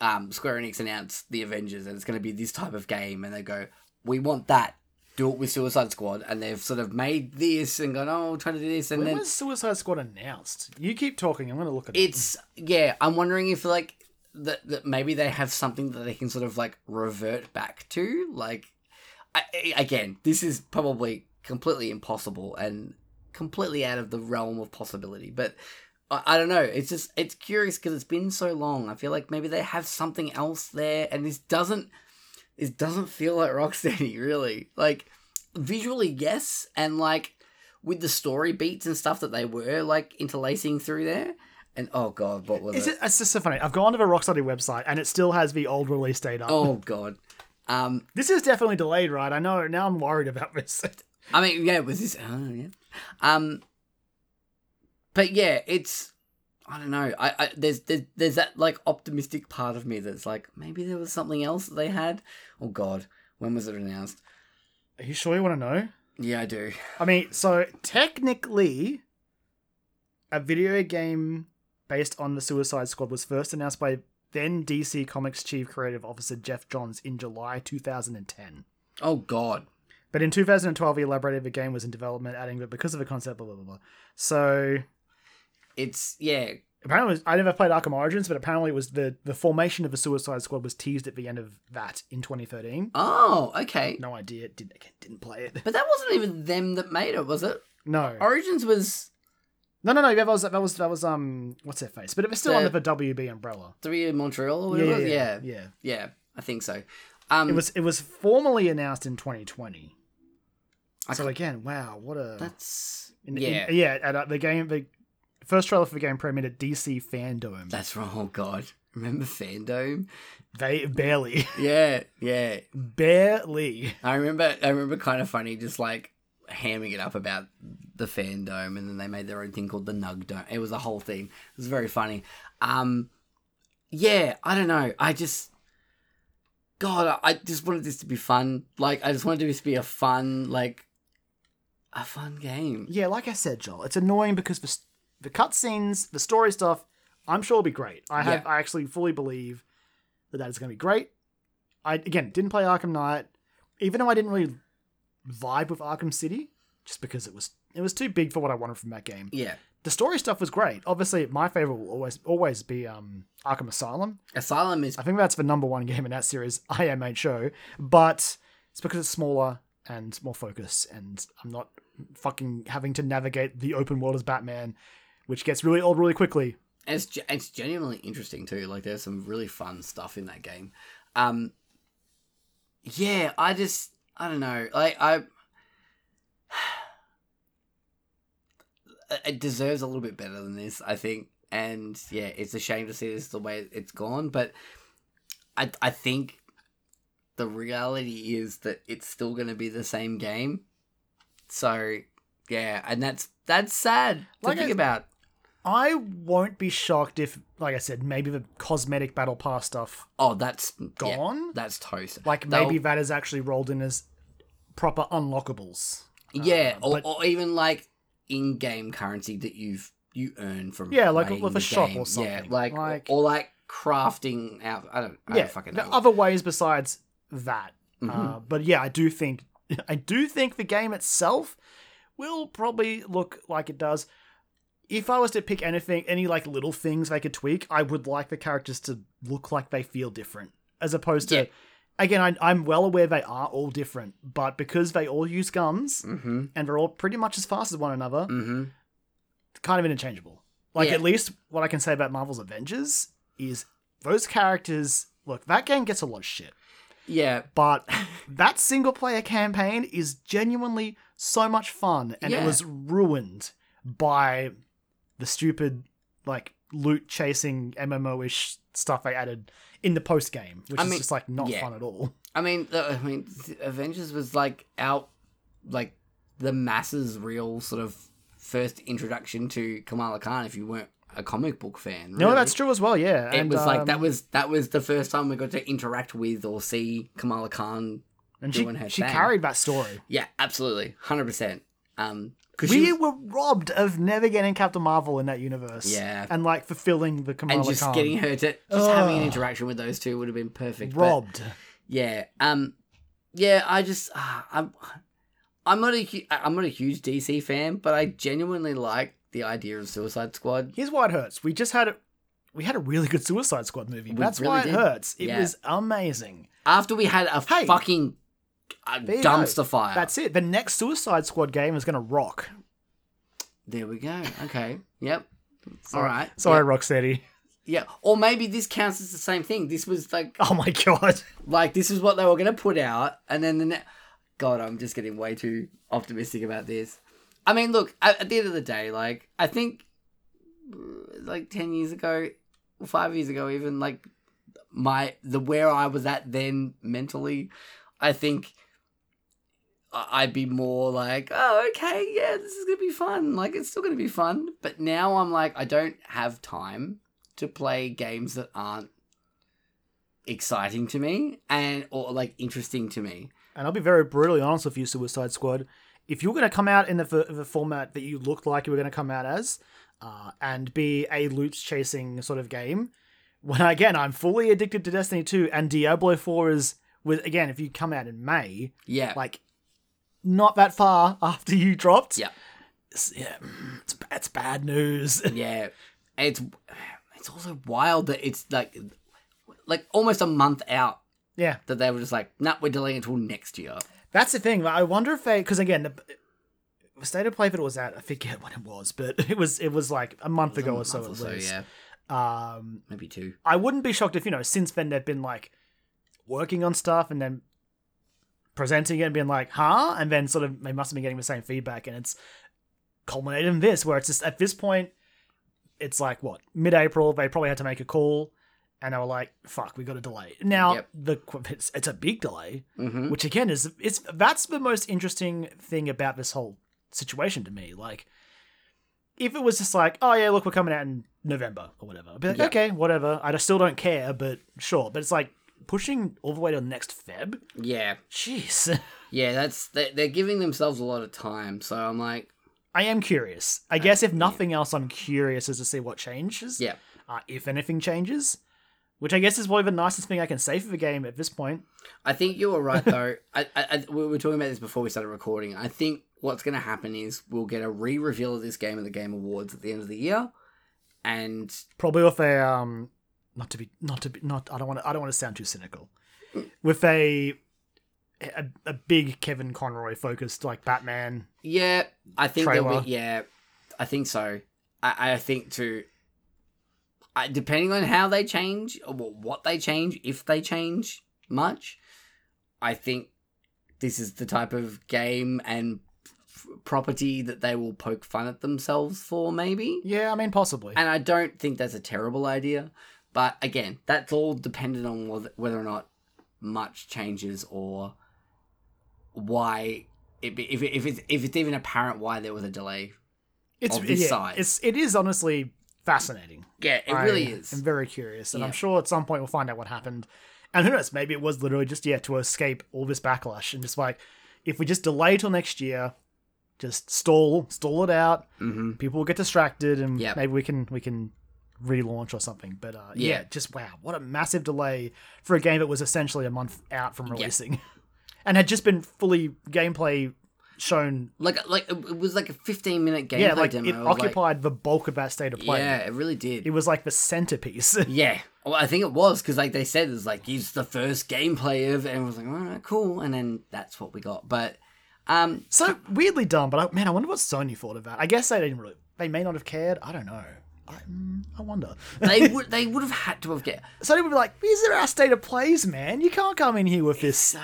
um, Square Enix announce the Avengers, and it's going to be this type of game, and they go, "We want that." Do it with Suicide Squad, and they've sort of made this and gone, "Oh, we're trying to do this," and when then was Suicide Squad announced? You keep talking. I'm going to look at it. it's yeah i'm wondering if like that, that maybe they have something that they can sort of like revert back to like I, again this is probably completely impossible and completely out of the realm of possibility but I, I don't know it's just it's curious because it's been so long i feel like maybe they have something else there and this doesn't this doesn't feel like Rocksteady, really. Like visually, yes, and like with the story beats and stuff that they were like interlacing through there. And oh god, what was Is it? it? It's just so funny. I've gone to the Rocksteady website and it still has the old release date up. Oh god. Um, This is definitely delayed, right? I know. Now I'm worried about this. I mean, yeah, was this? Oh, yeah. Um, but yeah, it's I don't know. I, I there's, there's there's that like optimistic part of me that's like maybe there was something else that they had. Oh God, when was it announced? Are you sure you want to know? Yeah, I do. I mean, so technically, a video game based on the Suicide Squad was first announced by then DC Comics Chief Creative Officer Geoff Johns in July 2010. Oh God. But in 2012, he elaborated the game was in development, adding that because of the concept, blah blah blah. blah. So It's yeah. apparently, was, I never played Arkham Origins, but apparently, it was the the formation of the Suicide Squad was teased at the end of that in 2013. Oh, okay. No idea. Didn't didn't play it. But that wasn't even them that made it, was it? No, Origins was no, no, no. That was that was that was um what's their face? But it was still The- under the WB umbrella. three in Montreal or Yeah, whatever. yeah, yeah, yeah, yeah. yeah. I think so. Um, It was it was formally announced in 2020. I So again, wow, what a that's in- in- yeah. yeah. At uh, the game, the first trailer for the game premiered at DC FanDome. That's wrong. Oh God, remember FanDome? They barely, Yeah, yeah. barely. I remember. I remember Kinda Funny, just like hamming it up about the FanDome, and then they made their own thing called the Nug Dome. It was a whole thing. It was very funny. Um, yeah, I don't know. I just, God, I just wanted this to be fun. Like, I just wanted this to be a fun, like, a fun game. Yeah, like I said, Joel, it's annoying because the the cutscenes, the story stuff, I'm sure will be great. I have, Yeah. I actually fully believe that that is going to be great. I again didn't play Arkham Knight, even though I didn't really vibe with Arkham City, just because it was it was too big for what I wanted from that game. Yeah, The story stuff was great. Obviously, my favorite will always always be um, Arkham Asylum. Asylum is I think that's the number one game in that series. I am made show, but it's because it's smaller and more focused, and I'm not fucking having to navigate the open world as Batman, which gets really old really quickly. it's it's genuinely interesting too. Like there's some really fun stuff in that game. Um, yeah, I just I don't know. Like I, it deserves a little bit better than this, I think. And yeah, it's a shame to see this the way it's gone, but I I think the reality is that it's still going to be the same game. So yeah, and that's that's sad to Like think I- about. I won't be shocked if, like I said, maybe the cosmetic battle pass stuff Oh, that's gone. that's toast. like They'll- maybe that is actually rolled in as proper unlockables. yeah, uh, or, but- or even like in-game currency that you've you earn from Yeah, like playing with a shop or game. Yeah, like, Like- or, like crafting out. I don't. I yeah, don't fucking there know. are other ways besides that. Uh, but yeah, I do think I do think the game itself will probably look like it does. If I was to pick anything, any like little things they could tweak, I would like the characters to look like they feel different, as opposed to. Yeah. Again, I, I'm well aware they are all different, but because they all use guns mm-hmm. and they're all pretty much as fast as one another, Mm-hmm. kind of interchangeable. Like Yeah. at least what I can say about Marvel's Avengers is those characters. Look, that game gets a lot of shit. Yeah. But that single player campaign is genuinely so much fun, and it was ruined by the stupid like loot chasing MMO ish stuff they added in the post game, which I is mean, just like not yeah. fun at all. I mean, I mean, Avengers was like out, like the masses' real sort of first introduction to Kamala Khan. If you weren't a comic book fan, No, that's true as well. Yeah, It and, was like that um, was that was the first time we got to interact with or see Kamala Khan. and she doing her she thing. carried that story. Yeah, absolutely, hundred percent. Um, We were robbed of never getting Captain Marvel in that universe. Yeah. and like fulfilling the Kamala and just Khan. getting her to just having an interaction with those two would have been perfect. but- robbed. Yeah. Um. Yeah. I just. Uh, I'm. I'm not a. I'm not a huge DC fan, but I genuinely like the idea of Suicide Squad. Here's why it hurts. We just had a we had a really good Suicide Squad movie. We That's really why it did. hurts. It Yeah. was amazing. After we had a Hey, fucking uh, there dumpster fire. That's it. The next Suicide Squad game is going to rock. There we go. Okay. Yep. All right. Sorry, Yep. Rocksteady. Yeah, or maybe this counts as the same thing. This was like Oh my god. like this is what they were gonna put out, and then the ne- God, I'm just getting way too optimistic about this. I mean, look, at, at the end of the day, like I think, uh, like ten years ago, or five years ago, even like my the where I was at then mentally, I think I'd be more like, oh, okay, yeah, this is gonna be fun. Like it's still gonna be fun, but now I'm like, I don't have time to play games that aren't exciting to me and or like interesting to me. And I'll be very brutally honest with you, Suicide Squad. If you're to come out in the, the format that you looked like you were to come out as, uh, and be a loot chasing sort of game, when again I'm fully addicted to Destiny 2 and Diablo 4 is with again if you come out in May, Yeah. like not that far after you dropped, yeah. it's, yeah, it's, it's bad news. Yeah. It's it's also wild that it's like like almost a month out yeah, that they were just like, nah, we're delaying until next year. That's the thing. I wonder if they, because again, the, state of play that it was at, I forget when it was, but it was it was like a month ago or so Month at least. yeah. Um, Maybe two. I wouldn't be shocked if you know since then they've been like working on stuff and then presenting it and being like, huh, and then sort of they must have been getting the same feedback, and it's culminated in this where it's just at this point, it's like what mid-April they probably had to make a call. And they were like, "Fuck, we got a delay." Now Yep. the it's, it's a big delay, Mm-hmm. which again is it's that's the most interesting thing about this whole situation to me. Like, if it was just like, oh yeah, look, we're coming out in November or whatever, I'd be like, okay, whatever. I still don't care, but sure. But it's like pushing all the way to next Feb. Yeah. Jeez, Yeah, that's they, they're giving themselves a lot of time. So I'm like, I am curious. I guess if nothing else, I'm curious as to see what changes. yeah. Uh, if anything changes, which I guess is probably the nicest thing I can say for the game at this point. I think you were right though. I, I, I we were talking about this before we started recording. I think what's going to happen is we'll get a re-reveal of this game at the Game Awards at the end of the year, and probably with a um not to be not to be not I don't want to I don't want to sound too cynical with a a, a big Kevin Conroy focused like Batman yeah, I think Trailer. be yeah, I think so. I, I think too. I, depending on how they change or what they change, if they change much, I think this is the type of game and f- property that they will poke fun at themselves for, maybe. yeah I mean possibly And I don't think that's a terrible idea. But again, that's all dependent on whether, or not much changes or why, it, be- if, if, it's, if it's even apparent why there was a delay. it's of this yeah, size. it's it is honestly fascinating Yeah, it really is. I'm very curious and I'm sure at some point we'll find out what happened and who knows maybe it was literally just yeah to escape all this backlash and just like if we just delay till next year just stall stall it out hmm people will get distracted and Yep. maybe we can we can relaunch or something but uh, yeah. Yeah. just wow what a massive delay for a game that was essentially a month out from Yeah. releasing and had just been fully gameplay shown Like, like it it was like a 15 minute gameplay yeah like demo. it of, like- occupied the bulk of that state of play yeah, it really did. it was like the centerpiece yeah. Well, I think it was because, like they said, it's like it's the first gameplay of, and it was like, all right, cool, and then that's what we got. But, um, so weirdly done. but I, man i wonder what sony thought of that i guess they didn't really they may not have cared i don't know i, I wonder they would they would have had to have get Sony would be like these are our state of plays man you can't come in here with this so.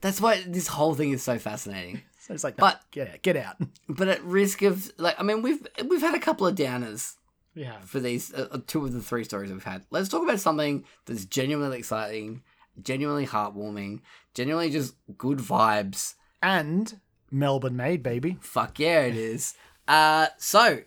That's why this whole thing is so fascinating. so it's like But- but get out get out But at risk of like, I mean, we've we've had a couple of downers yeah for these uh, uh, two of the three stories we've had. Let's talk about something that's genuinely exciting, genuinely heartwarming, genuinely just good vibes. and Melbourne made, baby. Fuck yeah, it is. Uh, so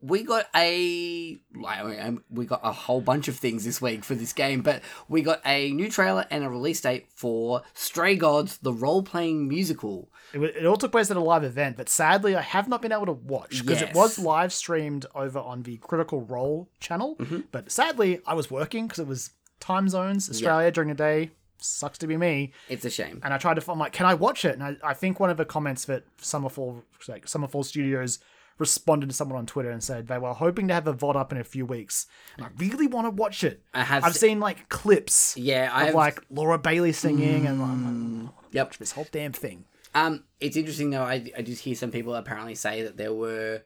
we got a like, I mean, we got a whole bunch of things this week for this game, but we got a new trailer and a release date for Stray Gods, the role playing musical. It, it all took place at a live event, but sadly, I have not been able to watch because Yes. it was live streamed over on the Critical Role channel. Mm-hmm. But sadly, I was working because it was time zones, Australia during the day. Sucks to be me. It's a shame. And I tried to find like, can I watch it? And I, I think one of the comments that Summerfall, like Summerfall Studios, responded to someone on Twitter and said they were hoping to have a VOD up in a few weeks. And I really want to watch it. I have I've se- seen like clips Yeah, I of have like Laura Bailey singing and like, I'm like, Yep. this whole damn thing. Um, it's interesting though. I I did hear some people apparently say that there were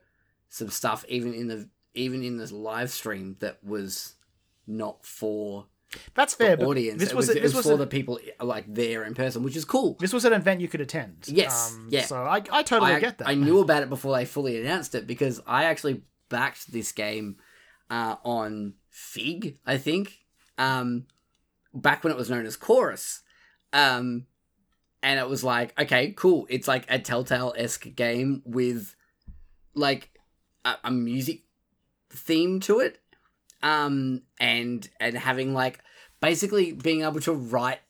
some stuff even in the even in this live stream that was not for That's fair. but audience. This it was, was, it was was for the people like there in person, which is cool. this was an event you could attend. Yes, yeah. So I, I totally I, get that. I knew about it before they fully announced it because I actually backed this game uh, on Fig, I think, um, back when it was known as Chorus. Um, and it was like, okay, cool. It's like a Telltale esque game with like a, a music theme to it, um, and and having like basically being able to write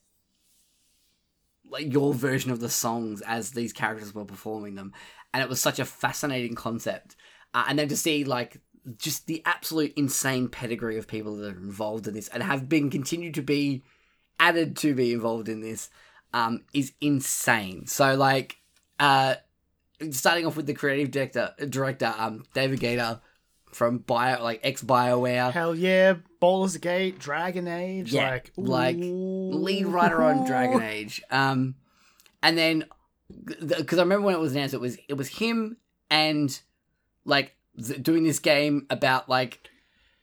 like your version of the songs as these characters were performing them, and it was such a fascinating concept. Uh, and then to see like just the absolute insane pedigree of people that are involved in this and have been continued to be added to be involved in this um, is insane. So like, uh, starting off with the creative director, director um, David Gaider from Bio, like ex Bioware, Hell yeah, Baldur's Gate, Dragon Age, Yeah, like like, lead writer on Dragon Age. Um, and then because I remember when it was announced, it was it was him and like th- doing this game about like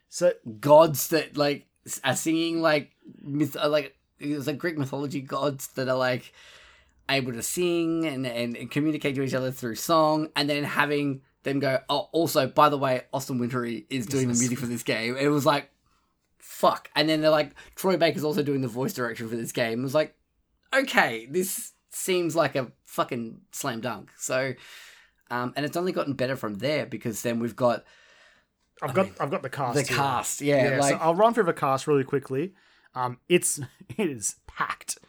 So gods that like are singing like myth uh, like it was like Greek mythology gods that are like able to sing and, and, and communicate to each other through song and then having them go oh also by the way Austin Wintory is doing the music for this game it was like fuck and then they're like Troy Baker's also doing the voice direction for this game it was like okay this seems like a fucking slam dunk so um, and it's only gotten better from there because then we've got I've got I've got the cast. the here. cast yeah, Yeah, like so I'll run through the cast really quickly. Um, it's it is packed. Uh,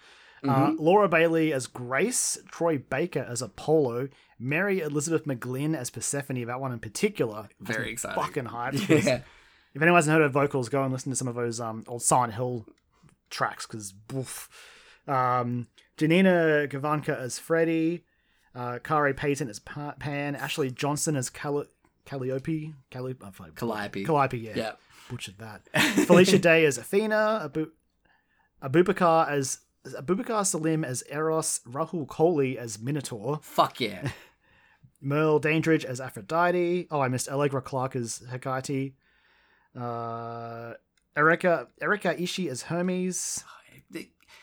Mm-hmm. Laura Bailey as Grace, Troy Baker as Apollo, Mary Elizabeth McGlynn as Persephone. That one in particular, Very exciting. Fucking hyped. yeah If anyone hasn't heard her vocals, go and listen to some of those um old Silent Hill tracks because um Janina Gavankar as Freddy, uh Khary Payton as pa- Pan, Ashley Johnson as Calliope, Calli- oh, fuck. Calliope. Calliope, yeah, yeah butchered that. Felicia Day as Athena, Abu Abubakar as Abubakar Salim as Eros, Rahul Kohli as Minotaur, fuck yeah Merle Dandridge as Aphrodite. Oh, I missed Allegra Clark as Hecate. Uh, Erika Erika Ishii as Hermes.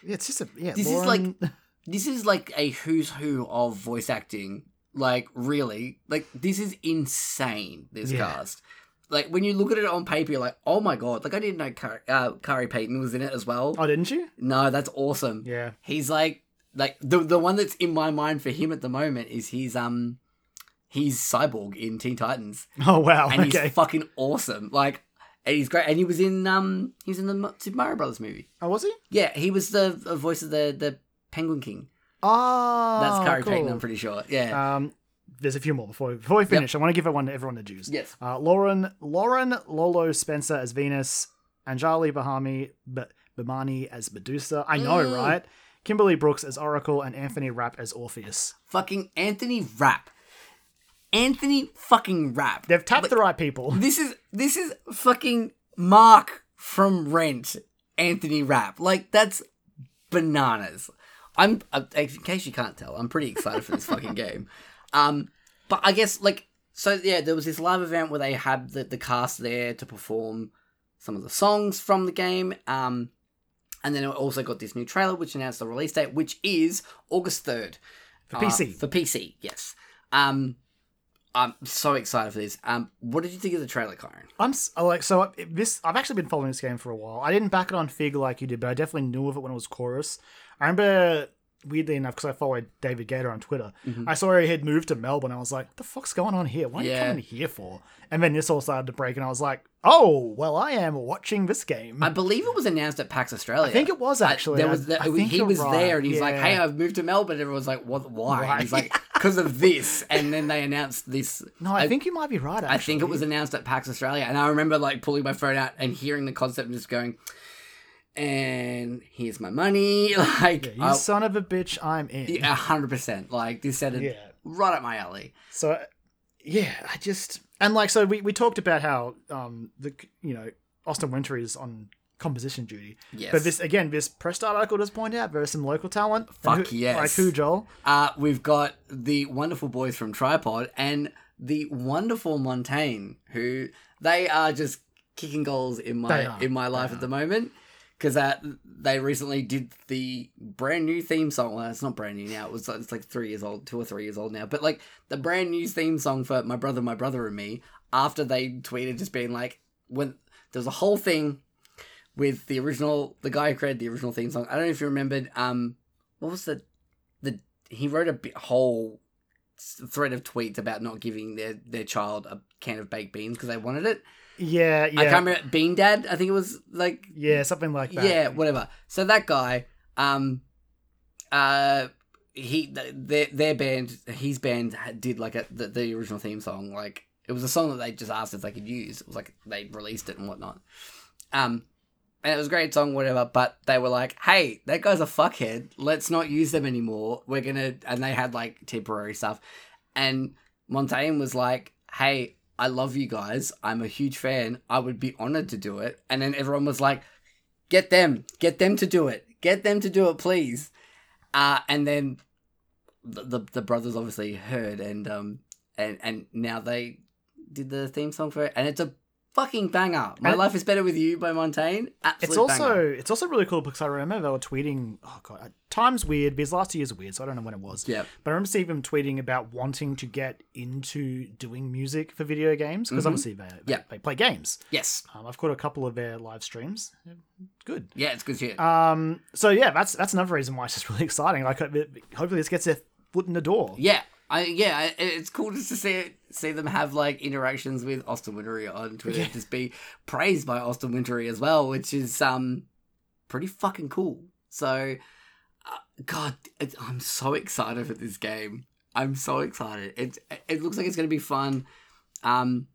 It's just a yeah. This is like this is like a who's who of voice acting. Like really, like this is insane. This Yeah. cast. Like when you look at it on paper, you're like, oh my god! Like I didn't know Car- uh, Khary Payton was in it as well. oh, didn't you? No, that's awesome. Yeah. He's like, like the the one that's in my mind for him at the moment is he's um, he's Cyborg in Teen Titans, Oh wow. and okay. he's fucking awesome. Like, and he's great. And he was in um, he was in the Super Mario Brothers movie. oh, was he? Yeah, he was the, the voice of the the Penguin King. Oh, That's Khary cool. Payton, I'm pretty sure. Yeah. Um, there's a few more before before we finish. I want to give everyone everyone the juice. yes. Uh, Lauren Lauren Lolo Spencer as Venus, Anjali Bahami B- Bhimani as Medusa. I know, Mm. right? Kimberly Brooks as Oracle and Anthony Rapp as Orpheus. Fucking Anthony Rapp. Anthony fucking Rapp. They've tapped Like, the right people. This is this is fucking Mark from Rent. Anthony Rapp. Like that's bananas. I'm uh, in case you can't tell, I'm pretty excited for this fucking game. Um, but I guess like so yeah, there was this live event where they had the, the cast there to perform some of the songs from the game. Um, and then it also got this new trailer which announced the release date, which is August third For PC. For PC, yes. Um, I'm so excited for this. Um, what did you think of the trailer, Kyran? I'm s- I like so I- this. I've actually been following this game for a while. I didn't back it on Fig like you did, but I definitely knew of it when it was Chorus. I remember weirdly enough because I followed David Gaider on Twitter. I saw he had moved to Melbourne. I was like, What "The fuck's going on here? What are Yeah. you coming here for?" And then this all started to break, and I was like, "Oh, well, I am watching this game." I believe it was announced at PAX Australia. I think it was I- actually. there was the, I he was right, there and he's like, "Hey, I've moved to Melbourne." Everyone's like, "What? Why?" Why? He's like, "Because of this." And then they announced this. no, I, think you might be right. Actually. I think it was announced at PAX Australia, and I remember like pulling my phone out and hearing the concept and just going, "And here's my money." Like, You I- son of a bitch, I'm in. yeah, hundred percent. Like this sounded Yeah. right up my alley. So yeah, I just and like so we, we talked about how um the you know Austin Winter is on composition duty. Yes. But this again, this press start article does point out there's some local talent. Fuck Who- yes. Like who, Joel? Uh, we've got the wonderful boys from Tripod and the wonderful Montaigne, who they are just kicking goals in my in my life at the moment. Because uh, they recently did the brand new theme song. Well, it's not brand new now. It was it's like three years old, two or three years old now. But like the brand new theme song for My Brother, My Brother and Me. After they tweeted, just being like, when there was a whole thing with the original, the guy who created the original theme song. I don't know if you remembered. Um, what was the the he wrote a whole thread of tweets about not giving their their child a can of baked beans because they wanted it. Yeah, yeah, I can't remember Bean Dad. I think it was like yeah, something like that. yeah, whatever. So that guy, um, uh, he their their band, his band did like a the, the original theme song. Like it was a song that they just asked if they could use. It was like they released it and whatnot. Um, and it was a great song, whatever. But they were like, "Hey, that guy's a fuckhead. Let's not use them anymore. We're gonna." And they had like temporary stuff, and Montaigne was like, "Hey." I love you guys. I'm a huge fan. I would be honored to do it. And then everyone was like, get them, get them to do it, get them to do it, please. Uh, and then the, the the brothers obviously heard, and um, and and now they did the theme song for it, and it's a fucking banger. My life is better with you by Montaigne. Absolute It's also banger. it's also really cool because I remember they were tweeting. Oh god, time's weird because last year's weird, so I don't know when it was. yeah, But I remember seeing them tweeting about wanting to get into doing music for video games because Mhm. obviously they, they, Yeah. they play games. yes, Um, I've caught a couple of their live streams. Good. yeah, it's good shit. Um, so yeah, that's that's another reason why it's just really exciting. Like, hopefully this gets their foot in the door. Yeah, I yeah, it's cool just to see it, see them have like interactions with Austin Wintory on Twitter, Yeah. just be praised by Austin Wintory as well, which is um pretty fucking cool. So, uh, God, it, I'm so excited for this game. I'm so excited. It it looks like it's gonna be fun. Um,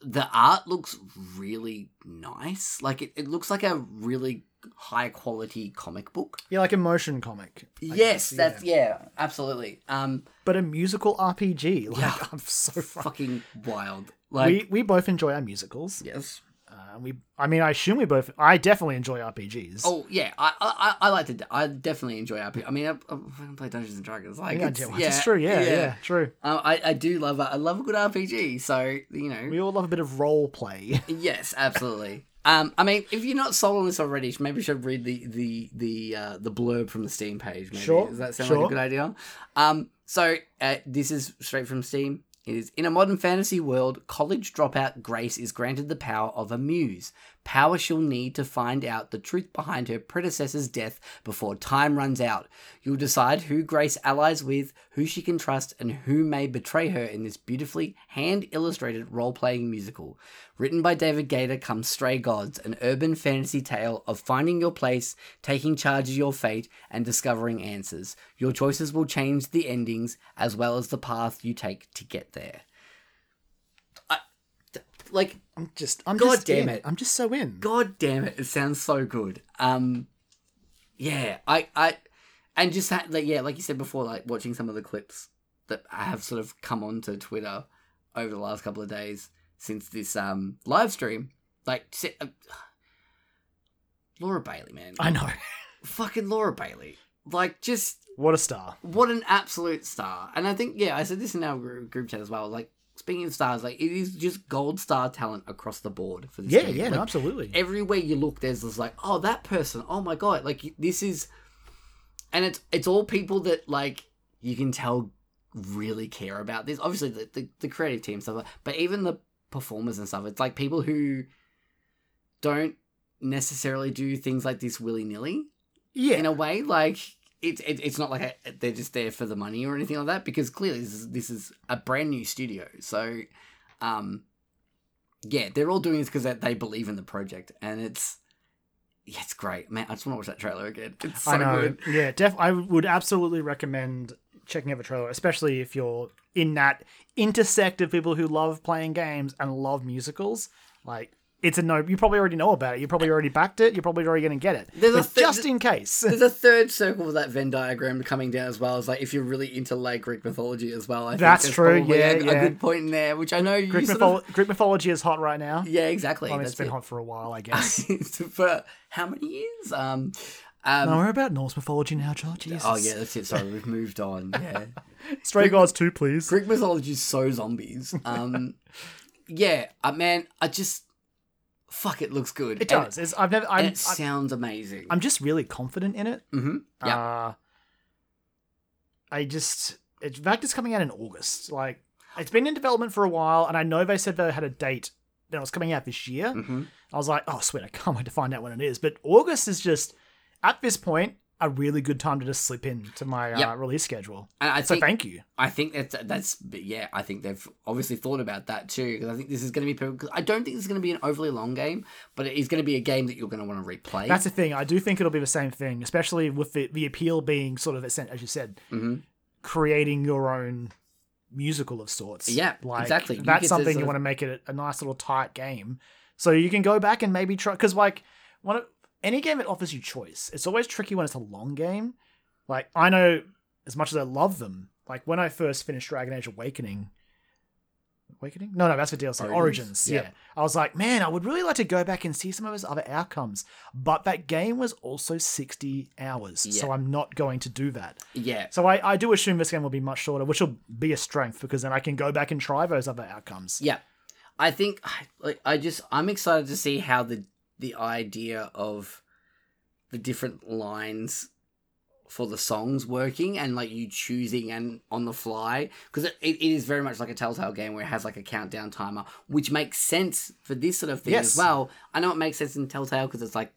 the art looks really nice. Like it, it looks like a really high quality comic book. Yeah, like a motion comic. I yes, guess, that's yeah, absolutely. Um. But a musical RPG. Like Yeah. I'm so fun. fucking wild. Like we we both enjoy our musicals. yes. Uh, we, I mean, I assume we both. I definitely enjoy RPGs. Oh yeah, I I, I like to. I definitely enjoy RP. I mean, I, I play Dungeons and Dragons. Like yeah, it's, yeah, yeah, it's true. Yeah, yeah, true. Uh, I I do love a, I love a good RPG. So you know, We all love a bit of role play. yes, absolutely. Um, I mean, if you're not sold on this already, maybe you should read the the the uh, the blurb from the Steam page. Maybe. Sure, Does that sound like a good idea? Um, so uh, this is straight from Steam. It is in a modern fantasy world, college dropout Grace is granted the power of a muse. Power she'll need to find out the truth behind her predecessor's death before time runs out. You'll decide who Grace allies with, who she can trust, and who may betray her in this beautifully hand illustrated role playing musical. Written by David Gaider comes Stray Gods, an urban fantasy tale of finding your place, taking charge of your fate, and discovering answers. Your choices will change the endings as well as the path you take to get there. Like, I'm just. I'm God just damn in. it. I'm just so in. god damn it, it sounds so good. Um, yeah, I, I, and just that, like, yeah, like you said before, like watching some of the clips that I have sort of come onto Twitter over the last couple of days since this um live stream, like, uh, Laura Bailey, man, I know. fucking Laura Bailey, like, just What a star. what an absolute star. And I think, yeah, I said this in our group chat as well. Like, speaking of stars, like, it is just gold star talent across the board for this Yeah, game. yeah, Like, no, absolutely. everywhere you look, there's this like, oh, that person. Oh my god, like this is, and it's it's all people that like you can tell really care about this. Obviously, the the, the creative team stuff, but even the performers and stuff. It's like people who don't necessarily do things like this willy nilly yeah, in a way. Like it's it, it's not like a, they're just there for the money or anything like that. Because clearly this is this is a brand new studio, so um, yeah, they're all doing this because they, they believe in the project, and it's yeah, it's great, man. I just want to watch that trailer again. It's so I know. good. Yeah, def. I would absolutely recommend checking out the trailer, especially if you're in that intersect of people who love playing games and love musicals. Like, it's a no. You probably already know about it. You probably already backed it. You're probably already going to get it. There's a th- just in case. There's a third circle of that Venn diagram coming down as well. It's like if you're really into like Greek mythology as well. I That's true, yeah, a, yeah. a good point in there, which I know you Greek, mytholo- Greek mythology is hot right now. yeah, exactly. I mean, That's it's been it. hot for a while, I guess. for how many years? Um, Um, no, we're about Norse mythology now, George. Jesus. oh yeah, that's it. Sorry, we've moved on. Yeah, Stray Gods too, please. Greek mythology is so zombies. Um, yeah, uh, man, I just fuck. It looks good. It And- does. It's, I've never. I'm, it sounds amazing. I'm just really confident in it. mm-hmm. Yeah, Uh, I just, in fact, it's coming out in August. Like, it's been in development for a while, and I know they said they had a date that it was coming out this year. hmm I was like, oh, sweet, I can't wait to find out when it is. But August is just, at this point, a really good time to just slip in to my uh, release schedule. and I So think thank you. I think that's that's yeah. I think they've obviously thought about that too because I think this is going to be. Cause I don't think this is going to be an overly long game, but it is going to be a game that you're going to want to replay. That's the thing. I do think it'll be the same thing, especially with the, the appeal being sort of, as you said, hmm creating your own musical of sorts. Yeah, like exactly. You That's something you of- want to make it a, a nice little tight game, so you can go back and maybe try. Because like one of any game that offers you choice, it's always tricky when it's a long game. Like I know as much as I love them. Like when I first finished Dragon Age Awakening. Awakening? No, no, that's for DLC. Origins. Origins, yeah. yeah. I was like, man, I would really like to go back and see some of his other outcomes. But that game was also 60 hours. So I'm not going to do that. yeah, So I, I do assume this game will be much shorter, which will be a strength because then I can go back and try those other outcomes. yeah. I think like I just I'm excited to see how the the idea of the different lines for the songs working and like you choosing and on the fly because it, it is very much like a telltale game where it has like a countdown timer which makes sense for this sort of thing Yes. as well i know it makes sense in telltale because it's like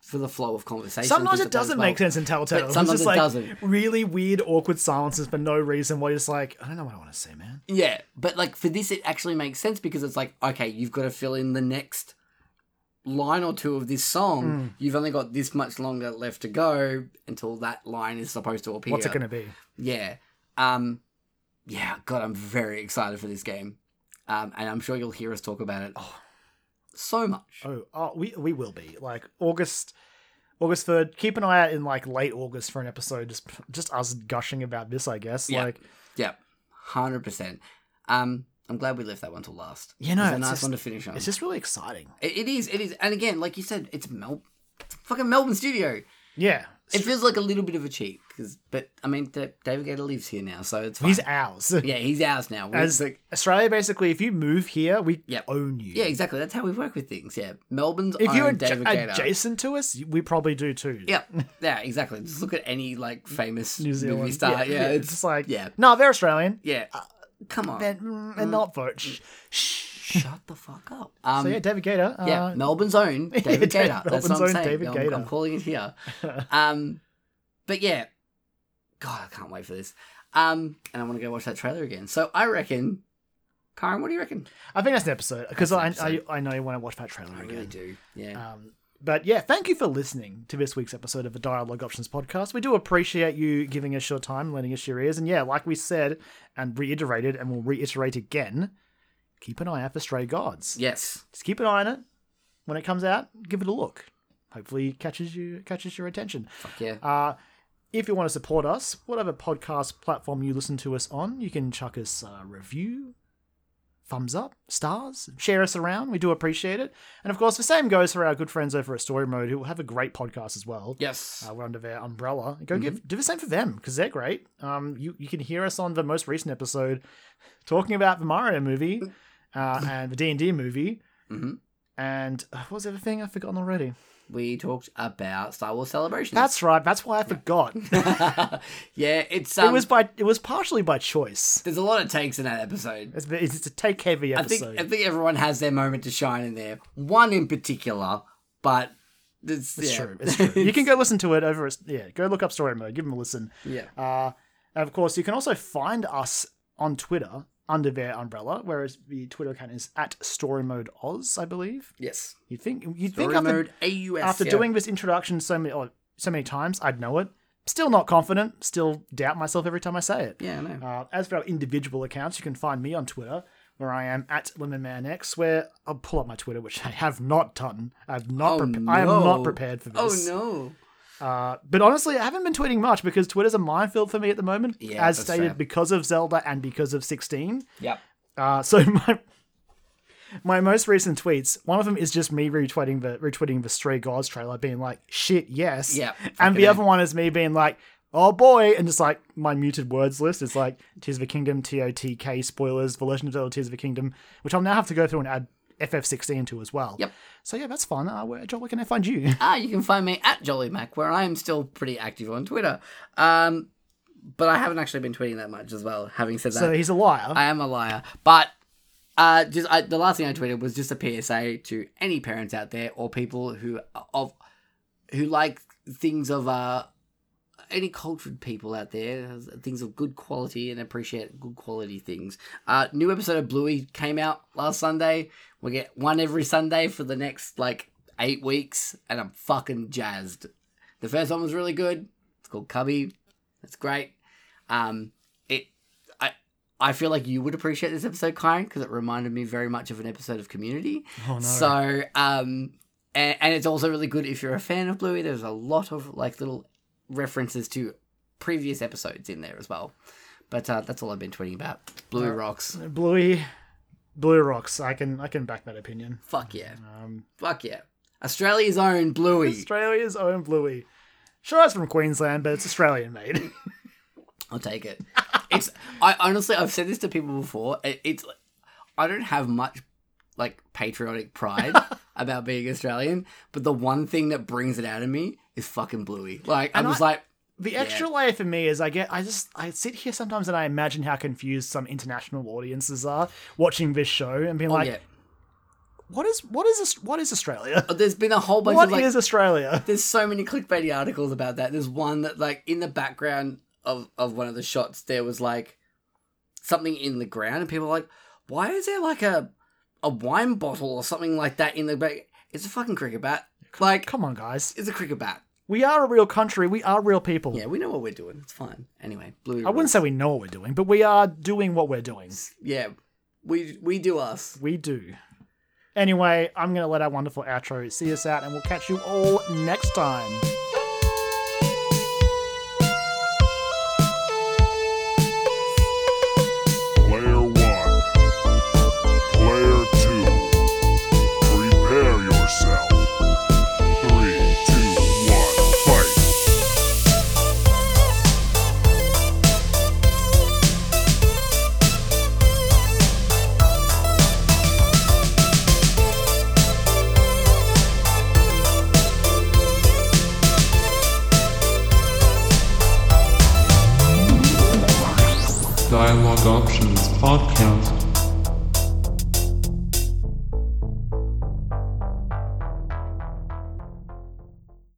for the flow of conversation Sometimes it like that as doesn't well. make sense in Telltale. But It's sometimes just it like doesn't. really weird, awkward silences for no reason. Where you're just like, I don't know what I want to say, man. Yeah, but like for this, it actually makes sense because it's like, okay, you've got to fill in the next line or two of this song. Hmm. You've only got this much longer left to go until that line is supposed to appear. What's it going to be? Yeah. Um. Yeah. God, I'm very excited for this game. Um, and I'm sure you'll hear us talk about it oh, so much. Oh, oh, we we will be like August, August third. Keep an eye out in like late August for an episode. Just just us gushing about this, I guess. Yeah. Like, Yeah, hundred percent. Um, I'm glad we left that one till last. Yeah, know, it's a nice just- one to finish on. it's just really exciting. It, it is. It is. And again, like you said, it's Mel, it's fucking Melbourne studio. Yeah, It feels like a little bit of a cheat, because but I mean, David Gaider lives here now, so it's fine. he's ours. yeah, he's ours now. We're As like, Australia, basically, if you move here, we Yep. own you. yeah, exactly. That's how we work with things. Yeah, Melbourne's If you're Gaider. adjacent to us, we probably do too. yeah, yeah, exactly. Just look at any like famous New Zealand movie star. Yeah, it's it's just like yeah. no, they're Australian. yeah. Uh, Come on, Then mm, and not vote. Shh, shh. shut the fuck up. Um, So yeah, David Gaider. Uh, yeah, Melbourne's own David David- Gaider. That's what I'm own saying. David I'm, Gaider. I'm calling it here. um, but yeah, God, I can't wait for this. Um, and I want to go watch that trailer again. So I reckon, Kyran, what do you reckon? I think that's an episode because I, That's an episode. I I know you want to watch that trailer I again. really do. Yeah. Um, but yeah, thank you for listening to this week's episode of the Dialogue Options podcast. We do appreciate you giving us your time, lending us your ears, and yeah, like we said and reiterated, and we'll reiterate again, keep an eye out for Stray Gods. yes. Just keep an eye on it. When it comes out, give it a look. Hopefully, it catches you catches your attention. Fuck yeah. Uh, if you want to support us, whatever podcast platform you listen to us on, you can chuck us a review, thumbs up, stars, share us around. We do appreciate it. And of course, the same goes for our good friends over at Story Mode, who have a great podcast as well. yes. Uh, we're under their umbrella. Go give do the same for them because they're great. Um, you you can hear us on the most recent episode talking about the Mario movie uh, and the D and D movie. Mhm. And uh, what was the other thing I've forgotten already? We talked about Star Wars Celebrations. That's right. That's why I forgot. yeah, it's um, it was by it was partially by choice. there's a lot of takes in that episode. It's, it's a take heavy episode. I think. I think everyone has their moment to shine in there. One in particular, but it's, it's yeah. true. It's true. You can go listen to it over. Yeah, go look up Story Mode. Give them a listen. yeah. Uh, and of course, you can also find us on Twitter under their umbrella, whereas the Twitter account is at Story Mode Oz, I believe. Yes. You think you'd Story think after, mode AUS. after yeah. doing this introduction so many oh, so many times, I'd know it. Still not confident. Still doubt myself every time I say it. Yeah, I know. Uh, as for our individual accounts, you can find me on Twitter, where I am at LemonManX, where I'll pull up my Twitter, which I have not done. I've not. Oh, prepa- I am not prepared for this. Oh no. Uh, but honestly, I haven't been tweeting much because Twitter's a minefield for me at the moment, Yeah, as stated fair. because of Zelda and because of 16. Yep. Uh, so my my most recent tweets, one of them is just me retweeting the retweeting the Stray Gods trailer, being like, "Shit, yes." Yeah, and the other one is me being like, "Oh boy," and just like my muted words list is like Tears of the Kingdom, T O T K spoilers, The Legend of Zelda: Tears of the Kingdom, which I'll now have to go through and add FF16 to as well. Yep. So yeah, that's fun. Uh, where, where can I find you? Ah, you can find me at JoelyMac, where I am still pretty active on Twitter. Um, but I haven't actually been tweeting that much as well. Having said that, so he's a liar. I am a liar. But uh, just I, the last thing I tweeted was just a PSA to any parents out there or people who of who like things of uh any cultured people out there, things of good quality and appreciate good quality things. Uh, new episode of Bluey came out last Sunday. We get one every Sunday for the next like eight weeks, and I'm fucking jazzed. The first one was really good. It's called Cubby. It's great. Um, it I I feel like you would appreciate this episode, Kyran, because it reminded me very much of an episode of Community. oh no. So, um, and, and it's also really good if you're a fan of Bluey. There's a lot of like little references to previous episodes in there as well. But uh, that's all I've been tweeting about. Bluey Uh, rocks. Bluey, Blue rocks. I can I can back that opinion. Fuck yeah. Um, Fuck yeah. Australia's own Bluey. Australia's own Bluey. Sure, it's from Queensland, but it's Australian made. I'll take it. It's I honestly I've said this to people before. It, it's I don't have much like patriotic pride about being Australian, but the one thing that brings it out of me is fucking Bluey. Like I'm And just I- like The extra layer for me is I get I just I sit here sometimes and I imagine how confused some international audiences are watching this show and being oh like, yeah. what is what is what is Australia? Oh, there's been a whole bunch What of like is Australia? there's so many clickbaity articles about that. There's one that like in the background of of one of the shots there was like something in the ground and people are like, why is there like a a wine bottle or something like that in the back? It's a fucking cricket bat. Like Come on, guys. it's a cricket bat. We are a real country. We are real people. Yeah, we know what we're doing. It's fine. Anyway, blue. I wouldn't say we know what we're doing, but we are doing what we're doing. Yeah, we we do us. We do. Anyway, I'm going to let our wonderful outro see us out, and we'll catch you all next time. Options Podcast.